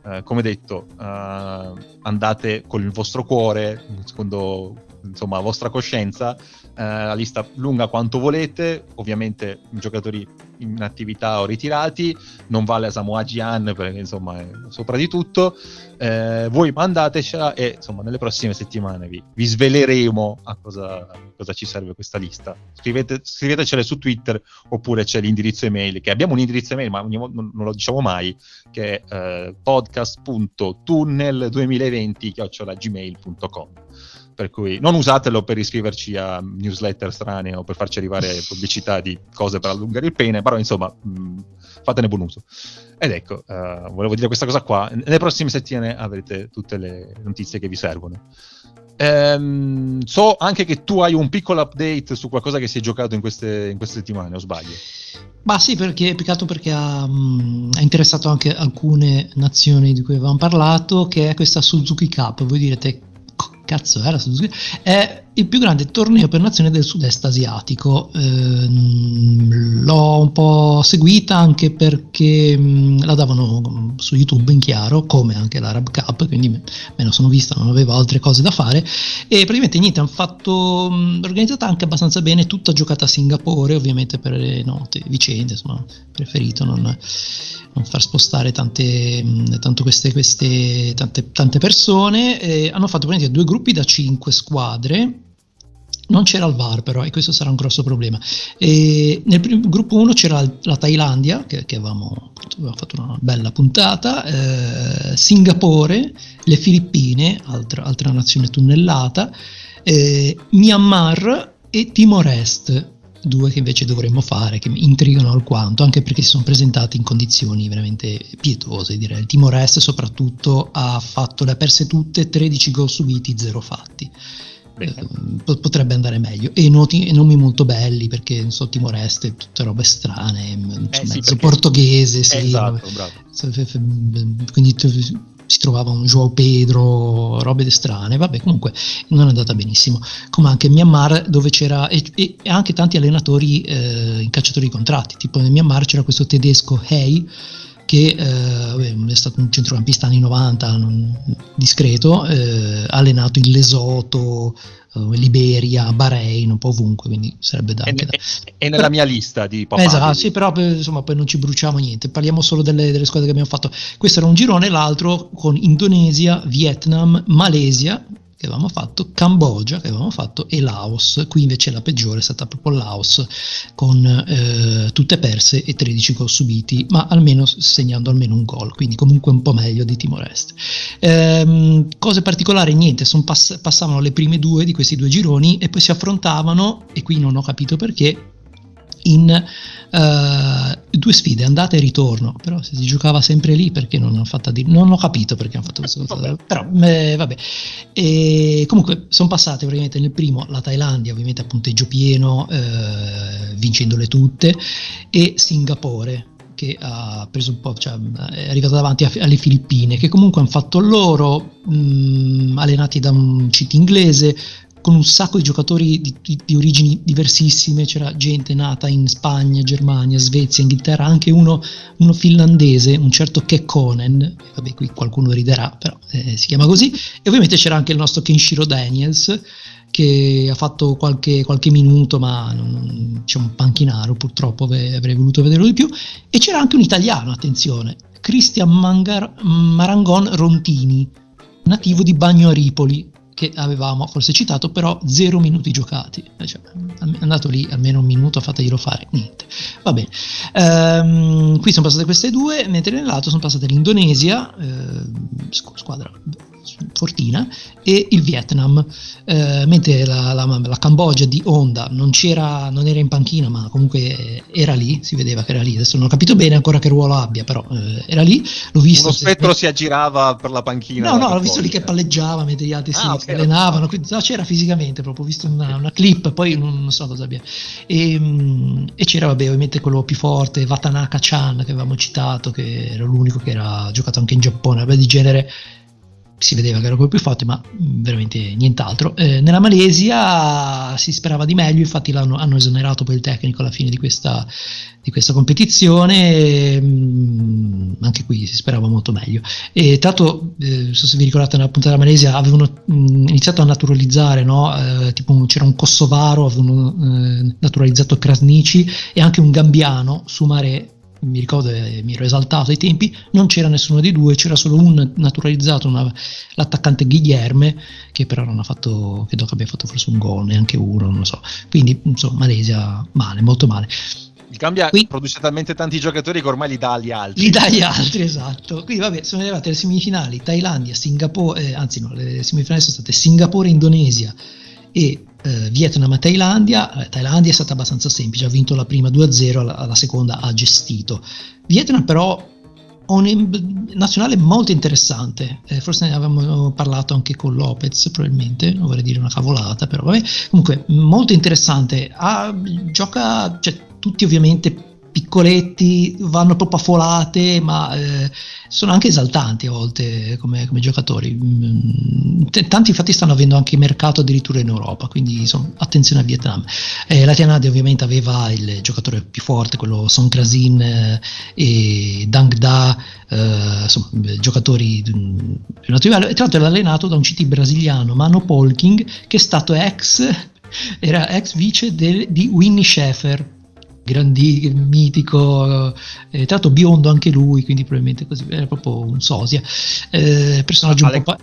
Uh, come detto, uh, andate con il vostro cuore, secondo insomma, la vostra coscienza, eh, la lista lunga quanto volete, ovviamente giocatori in attività o ritirati, non vale a Samoa Gian perché insomma è sopra di tutto, eh, voi mandatecela e insomma nelle prossime settimane vi, vi sveleremo a cosa, cosa, ci serve questa lista. Scrivete, scrivetecele su Twitter oppure c'è l'indirizzo email, che abbiamo un indirizzo email ma non, non lo diciamo mai, che è eh, podcast.tunnel2020-gmail.com per cui non usatelo per iscriverci a newsletter strane o per farci arrivare pubblicità di cose per allungare il pene, però insomma mh, fatene buon uso. Ed ecco, uh, volevo dire questa cosa qua, nelle prossime settimane avrete tutte le notizie che vi servono. Ehm, so anche che tu hai un piccolo update su qualcosa che si è giocato in queste, in queste settimane, o sbaglio? Ma sì, perché peccato perché ha, mh, ha, interessato anche alcune nazioni di cui avevamo parlato, che è questa Suzuki Cup. Voi direte cazzo era? È il più grande torneo per nazione del sud-est asiatico. Eh, l'ho un po' seguita anche perché mh, la davano su YouTube in chiaro, come anche l'Arab Cup, quindi me, lo sono vista, non avevo altre cose da fare. E praticamente niente, hanno fatto mh, organizzata anche abbastanza bene, tutta giocata a Singapore, ovviamente per le note vicende, insomma, preferito non, non far spostare tante, tanto queste, queste tante, tante persone. E hanno fatto praticamente due gruppi da cinque squadre non c'era il VAR però e questo sarà un grosso problema. E nel primo, gruppo 1 c'era la Thailandia, che, che avevamo, avevamo, fatto una bella puntata, eh, Singapore, le Filippine, altra, altra nazione tunnellata, eh, Myanmar e Timor-Est, due che invece dovremmo fare, che mi intrigano alquanto, anche perché si sono presentati in condizioni veramente pietose, direi. Il Timor-Est soprattutto ha fatto, le ha perse tutte, 13 gol subiti, 0 fatti. Eh, potrebbe andare meglio. E, noti, e, nomi molto belli perché non so Timor-Est tutte robe strane eh, sì, mezzo portoghese sì, esatto, quindi si trovava un Joao Pedro robe strane vabbè comunque non è andata benissimo. Come anche in Myanmar dove c'era e, e anche tanti allenatori eh, in cacciatori di contratti. Tipo nel Myanmar c'era questo tedesco Hey che eh, è stato un centrocampista anni 90 non, discreto, eh, allenato in Lesoto, eh, Liberia, Bahrain, un po' ovunque, quindi sarebbe da... È, da... è nella mia lista di papà. Esatto, sì, però insomma poi non ci bruciamo niente, parliamo solo delle, delle squadre che abbiamo fatto. Questo era un girone, l'altro con Indonesia, Vietnam, Malesia, che avevamo fatto, Cambogia che avevamo fatto e Laos. Qui invece la peggiore è stata proprio Laos con eh, tutte perse e 13 gol subiti, ma almeno segnando almeno un gol, quindi comunque un po' meglio di Timor-Est. Ehm, cose particolari, niente, pass- passavano le prime due di questi due gironi e poi si affrontavano, e qui non ho capito perché, in uh, due sfide, andata e ritorno, però se si giocava sempre lì perché non, fatta di... non ho capito perché hanno fatto questa cosa, però eh, vabbè. E comunque sono passate praticamente nel primo la Thailandia, ovviamente a punteggio pieno, eh, vincendole tutte, e Singapore che ha preso un po', cioè è arrivata davanti a, alle Filippine, che comunque hanno fatto loro, mh, allenati da un CT inglese, con un sacco di giocatori di, di, di, origini diversissime, c'era gente nata in Spagna, Germania, Svezia, Inghilterra, anche uno, uno finlandese, un certo Kekkonen, vabbè qui qualcuno riderà, però eh, si chiama così, e ovviamente c'era anche il nostro Kenshiro Daniels, che ha fatto qualche, qualche minuto, ma non, c'è un panchinaro purtroppo, avrei voluto vederlo di più. E c'era anche un italiano, attenzione, Cristian Mangar, Marangon Rontini, nativo di Bagno a Ripoli, che avevamo forse citato, però zero minuti giocati. Cioè, è andato lì almeno un minuto, fateglielo fare, niente. Va bene. Ehm, qui sono passate queste due, mentre nell'altro sono passate l'Indonesia, eh, squadra fortina, e il Vietnam, eh, mentre la, la, la, Cambogia di Honda non, c'era, non era in panchina, ma comunque era lì, si vedeva che era lì. Adesso non ho capito bene ancora che ruolo abbia, però eh, era lì. L'ho visto. Uno spettro se... si aggirava per la panchina. No, no, l'ho visto lì che palleggiava mentre gli altri ah, si okay. allenavano. Quindi, no, c'era fisicamente proprio, ho visto una, una clip, poi non, non, so cosa abbia. E, mm, e c'era, vabbè, ovviamente quello più forte, Watanaka Chan, che avevamo citato, che era l'unico che era giocato anche in Giappone, vabbè, di genere si vedeva che era quello più forte, ma mm, veramente nient'altro. Eh, nella Malesia si sperava di meglio, infatti hanno esonerato poi il tecnico alla fine di questa, di questa competizione, e, mm, anche qui si sperava molto meglio. E tanto, eh, so se vi ricordate, nella puntata della Malesia avevano mh, mm, iniziato a naturalizzare, no? eh, tipo c'era un kosovaro, avevano eh, naturalizzato Krasnici e anche un gambiano, Sumare mi ricordo e mi ero esaltato ai tempi, non c'era nessuno dei due, c'era solo un naturalizzato, una, l'attaccante Guilherme, che però non ha fatto, credo che abbia fatto forse un gol, neanche uno, non lo so. Quindi, insomma, Malesia male, molto male. Il Gambia Qui, produce talmente tanti giocatori che ormai li dà agli altri. Li dà agli altri, esatto. Quindi vabbè, sono arrivate le semifinali, Thailandia, Singapore, eh, anzi no, le semifinali sono state Singapore, Indonesia e eh, Vietnam e Thailandia. Eh, Thailandia è stata abbastanza semplice, ha vinto la prima 2-0, la, la seconda ha gestito. Vietnam però un nazionale molto interessante, eh, forse ne avevamo parlato anche con Lopez probabilmente, non vorrei dire una cavolata, però vabbè, comunque molto interessante, ha, gioca, cioè, tutti ovviamente piccoletti, vanno proprio a folate, ma eh, sono anche esaltanti a volte come, come giocatori. Mm, tanti infatti stanno avendo anche mercato addirittura in Europa, quindi insomma, attenzione a Vietnam. Eh, la Tianadi ovviamente aveva il giocatore più forte, quello Son Krasin eh, e Dang Da, eh, insomma, giocatori di un alto livello, e tra l'altro era allenato da un CT brasiliano, Mano Polking, che è stato ex, era ex vice del, di Winnie Schaeffer grandi, mitico, eh, tra l'altro biondo anche lui, quindi probabilmente così, era proprio un sosia. Eh, personaggio Ale- un po'...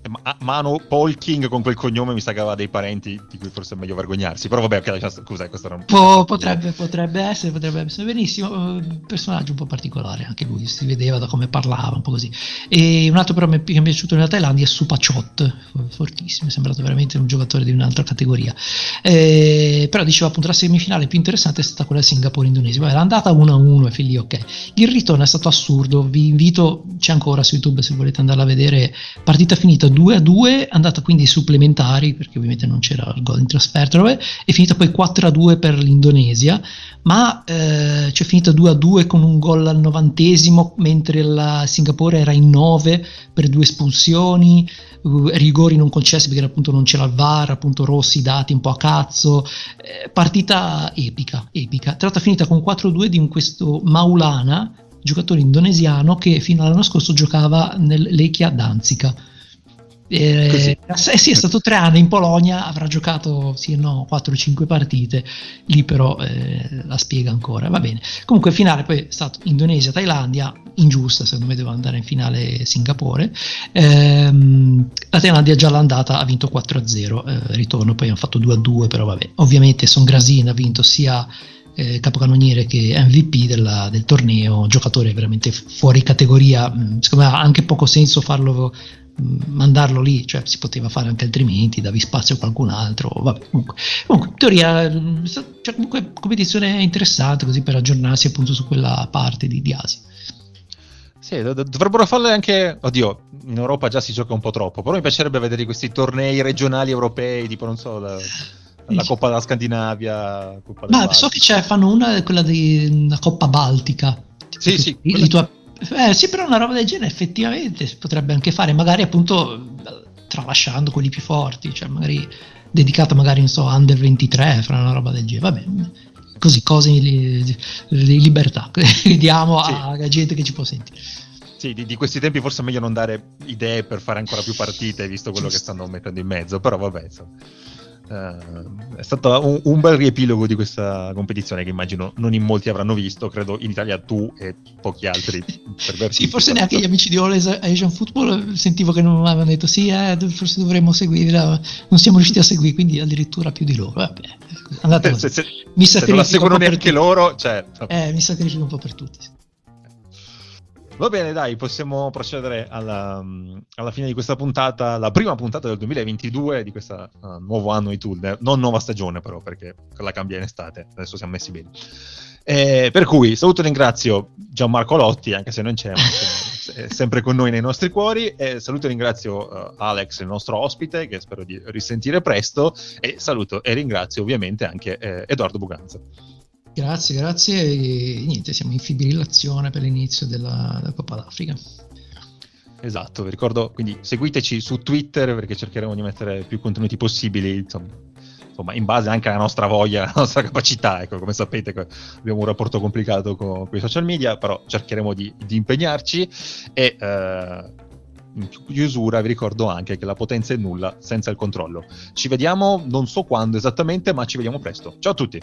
Pa- Mano Polking con quel cognome mi sa che aveva dei parenti di cui forse è meglio vergognarsi. Però vabbè, ok, scusa, questo era un po'. Potrebbe, potrebbe essere, potrebbe essere benissimo. Uh, personaggio un po' particolare, anche lui si vedeva da come parlava, un po' così. E un altro però che mi è piaciuto nella Thailandia è Supachot, fortissimo, è sembrato veramente un giocatore di un'altra categoria. Eh, però dicevo appunto la semifinale più interessante è stata quella Singapore-Indonesia. Era andata 1-1 e figli ok. Il ritorno è stato assurdo, vi invito, c'è ancora su YouTube se volete andarla a vedere, partita finita 2 a 2, andata quindi supplementari perché ovviamente non c'era il gol in trasferta è finita poi 4 a 2 per l'Indonesia ma eh, c'è finita 2 a 2 con un gol al novantesimo mentre la Singapore era in 9 per due espulsioni uh, rigori non concessi perché appunto non c'era il VAR appunto rossi dati un po' a cazzo eh, partita epica epica. Tra l'altro finita con 4 a 2 di questo Maulana giocatore indonesiano che fino all'anno scorso giocava nel Lechia Danzica eh, eh, sì, è stato tre anni in Polonia, avrà giocato sì no 4-5 partite, lì però eh, la spiega ancora, va bene. Comunque il finale poi è stato Indonesia-Thailandia, ingiusta, secondo me doveva andare in finale Singapore. Ehm, la Thailandia già l'andata ha vinto 4-0, eh, ritorno poi hanno fatto 2-2, però vabbè. Ovviamente Son Grasin ha vinto sia eh, capocannoniere che MVP della, del torneo, giocatore veramente fuori categoria, mm, secondo me ha anche poco senso farlo mandarlo lì, cioè si poteva fare anche altrimenti, davi spazio a qualcun altro, vabbè, comunque, comunque in teoria cioè, comunque competizione interessante così per aggiornarsi appunto su quella parte di, di Asia. Sì, dovrebbero farle anche, oddio, in Europa già si gioca un po' troppo, però mi piacerebbe vedere questi tornei regionali europei, tipo non so, la, la Coppa della Scandinavia. Coppa Ma so che c'è, fanno una, quella della Coppa Baltica. Sì, sì. Quella... Eh, sì, però una roba del genere effettivamente si potrebbe anche fare, magari appunto tralasciando quelli più forti, cioè magari dedicata magari, non so, under 23, fra una roba del genere. Va bene, così cose di, di libertà, diamo sì. a, a gente che ci può sentire. Sì, di, di, questi tempi forse è meglio non dare idee per fare ancora più partite, visto quello che stanno mettendo in mezzo, però vabbè, insomma. Uh, è stato un, un, bel riepilogo di questa competizione che immagino non in molti avranno visto, credo in Italia tu e pochi altri. sì, forse neanche gli amici di All Asian Football sentivo che non avevano detto sì, eh, forse dovremmo seguire, non siamo riusciti a seguire, quindi addirittura più di loro. Vabbè, andate se, se, mi se non la seguono neanche loro, cioè... Eh, mi sacrifico un po' per tutti. Sì. Va bene, dai, possiamo procedere alla, alla, fine di questa puntata, la prima puntata del 2022 di questo uh, nuovo anno di Tool, non nuova stagione però, perché la cambia in estate, adesso siamo messi bene. Eh, per cui saluto e ringrazio Gianmarco Lotti, anche se non c'è, è sempre con noi nei nostri cuori, e saluto e ringrazio uh, Alex, il nostro ospite, che spero di risentire presto, e saluto e ringrazio ovviamente anche eh, Edoardo Buganza. Grazie, grazie e niente, siamo in fibrillazione per l'inizio della, della Coppa d'Africa. Esatto, vi ricordo, quindi seguiteci su Twitter perché cercheremo di mettere più contenuti possibili, insomma, insomma in base anche alla nostra voglia, alla nostra capacità, ecco, come sapete abbiamo un rapporto complicato con, con i social media, però cercheremo di, di impegnarci e eh, in chiusura vi ricordo anche che la potenza è nulla senza il controllo. Ci vediamo non so quando esattamente, ma ci vediamo presto. Ciao a tutti!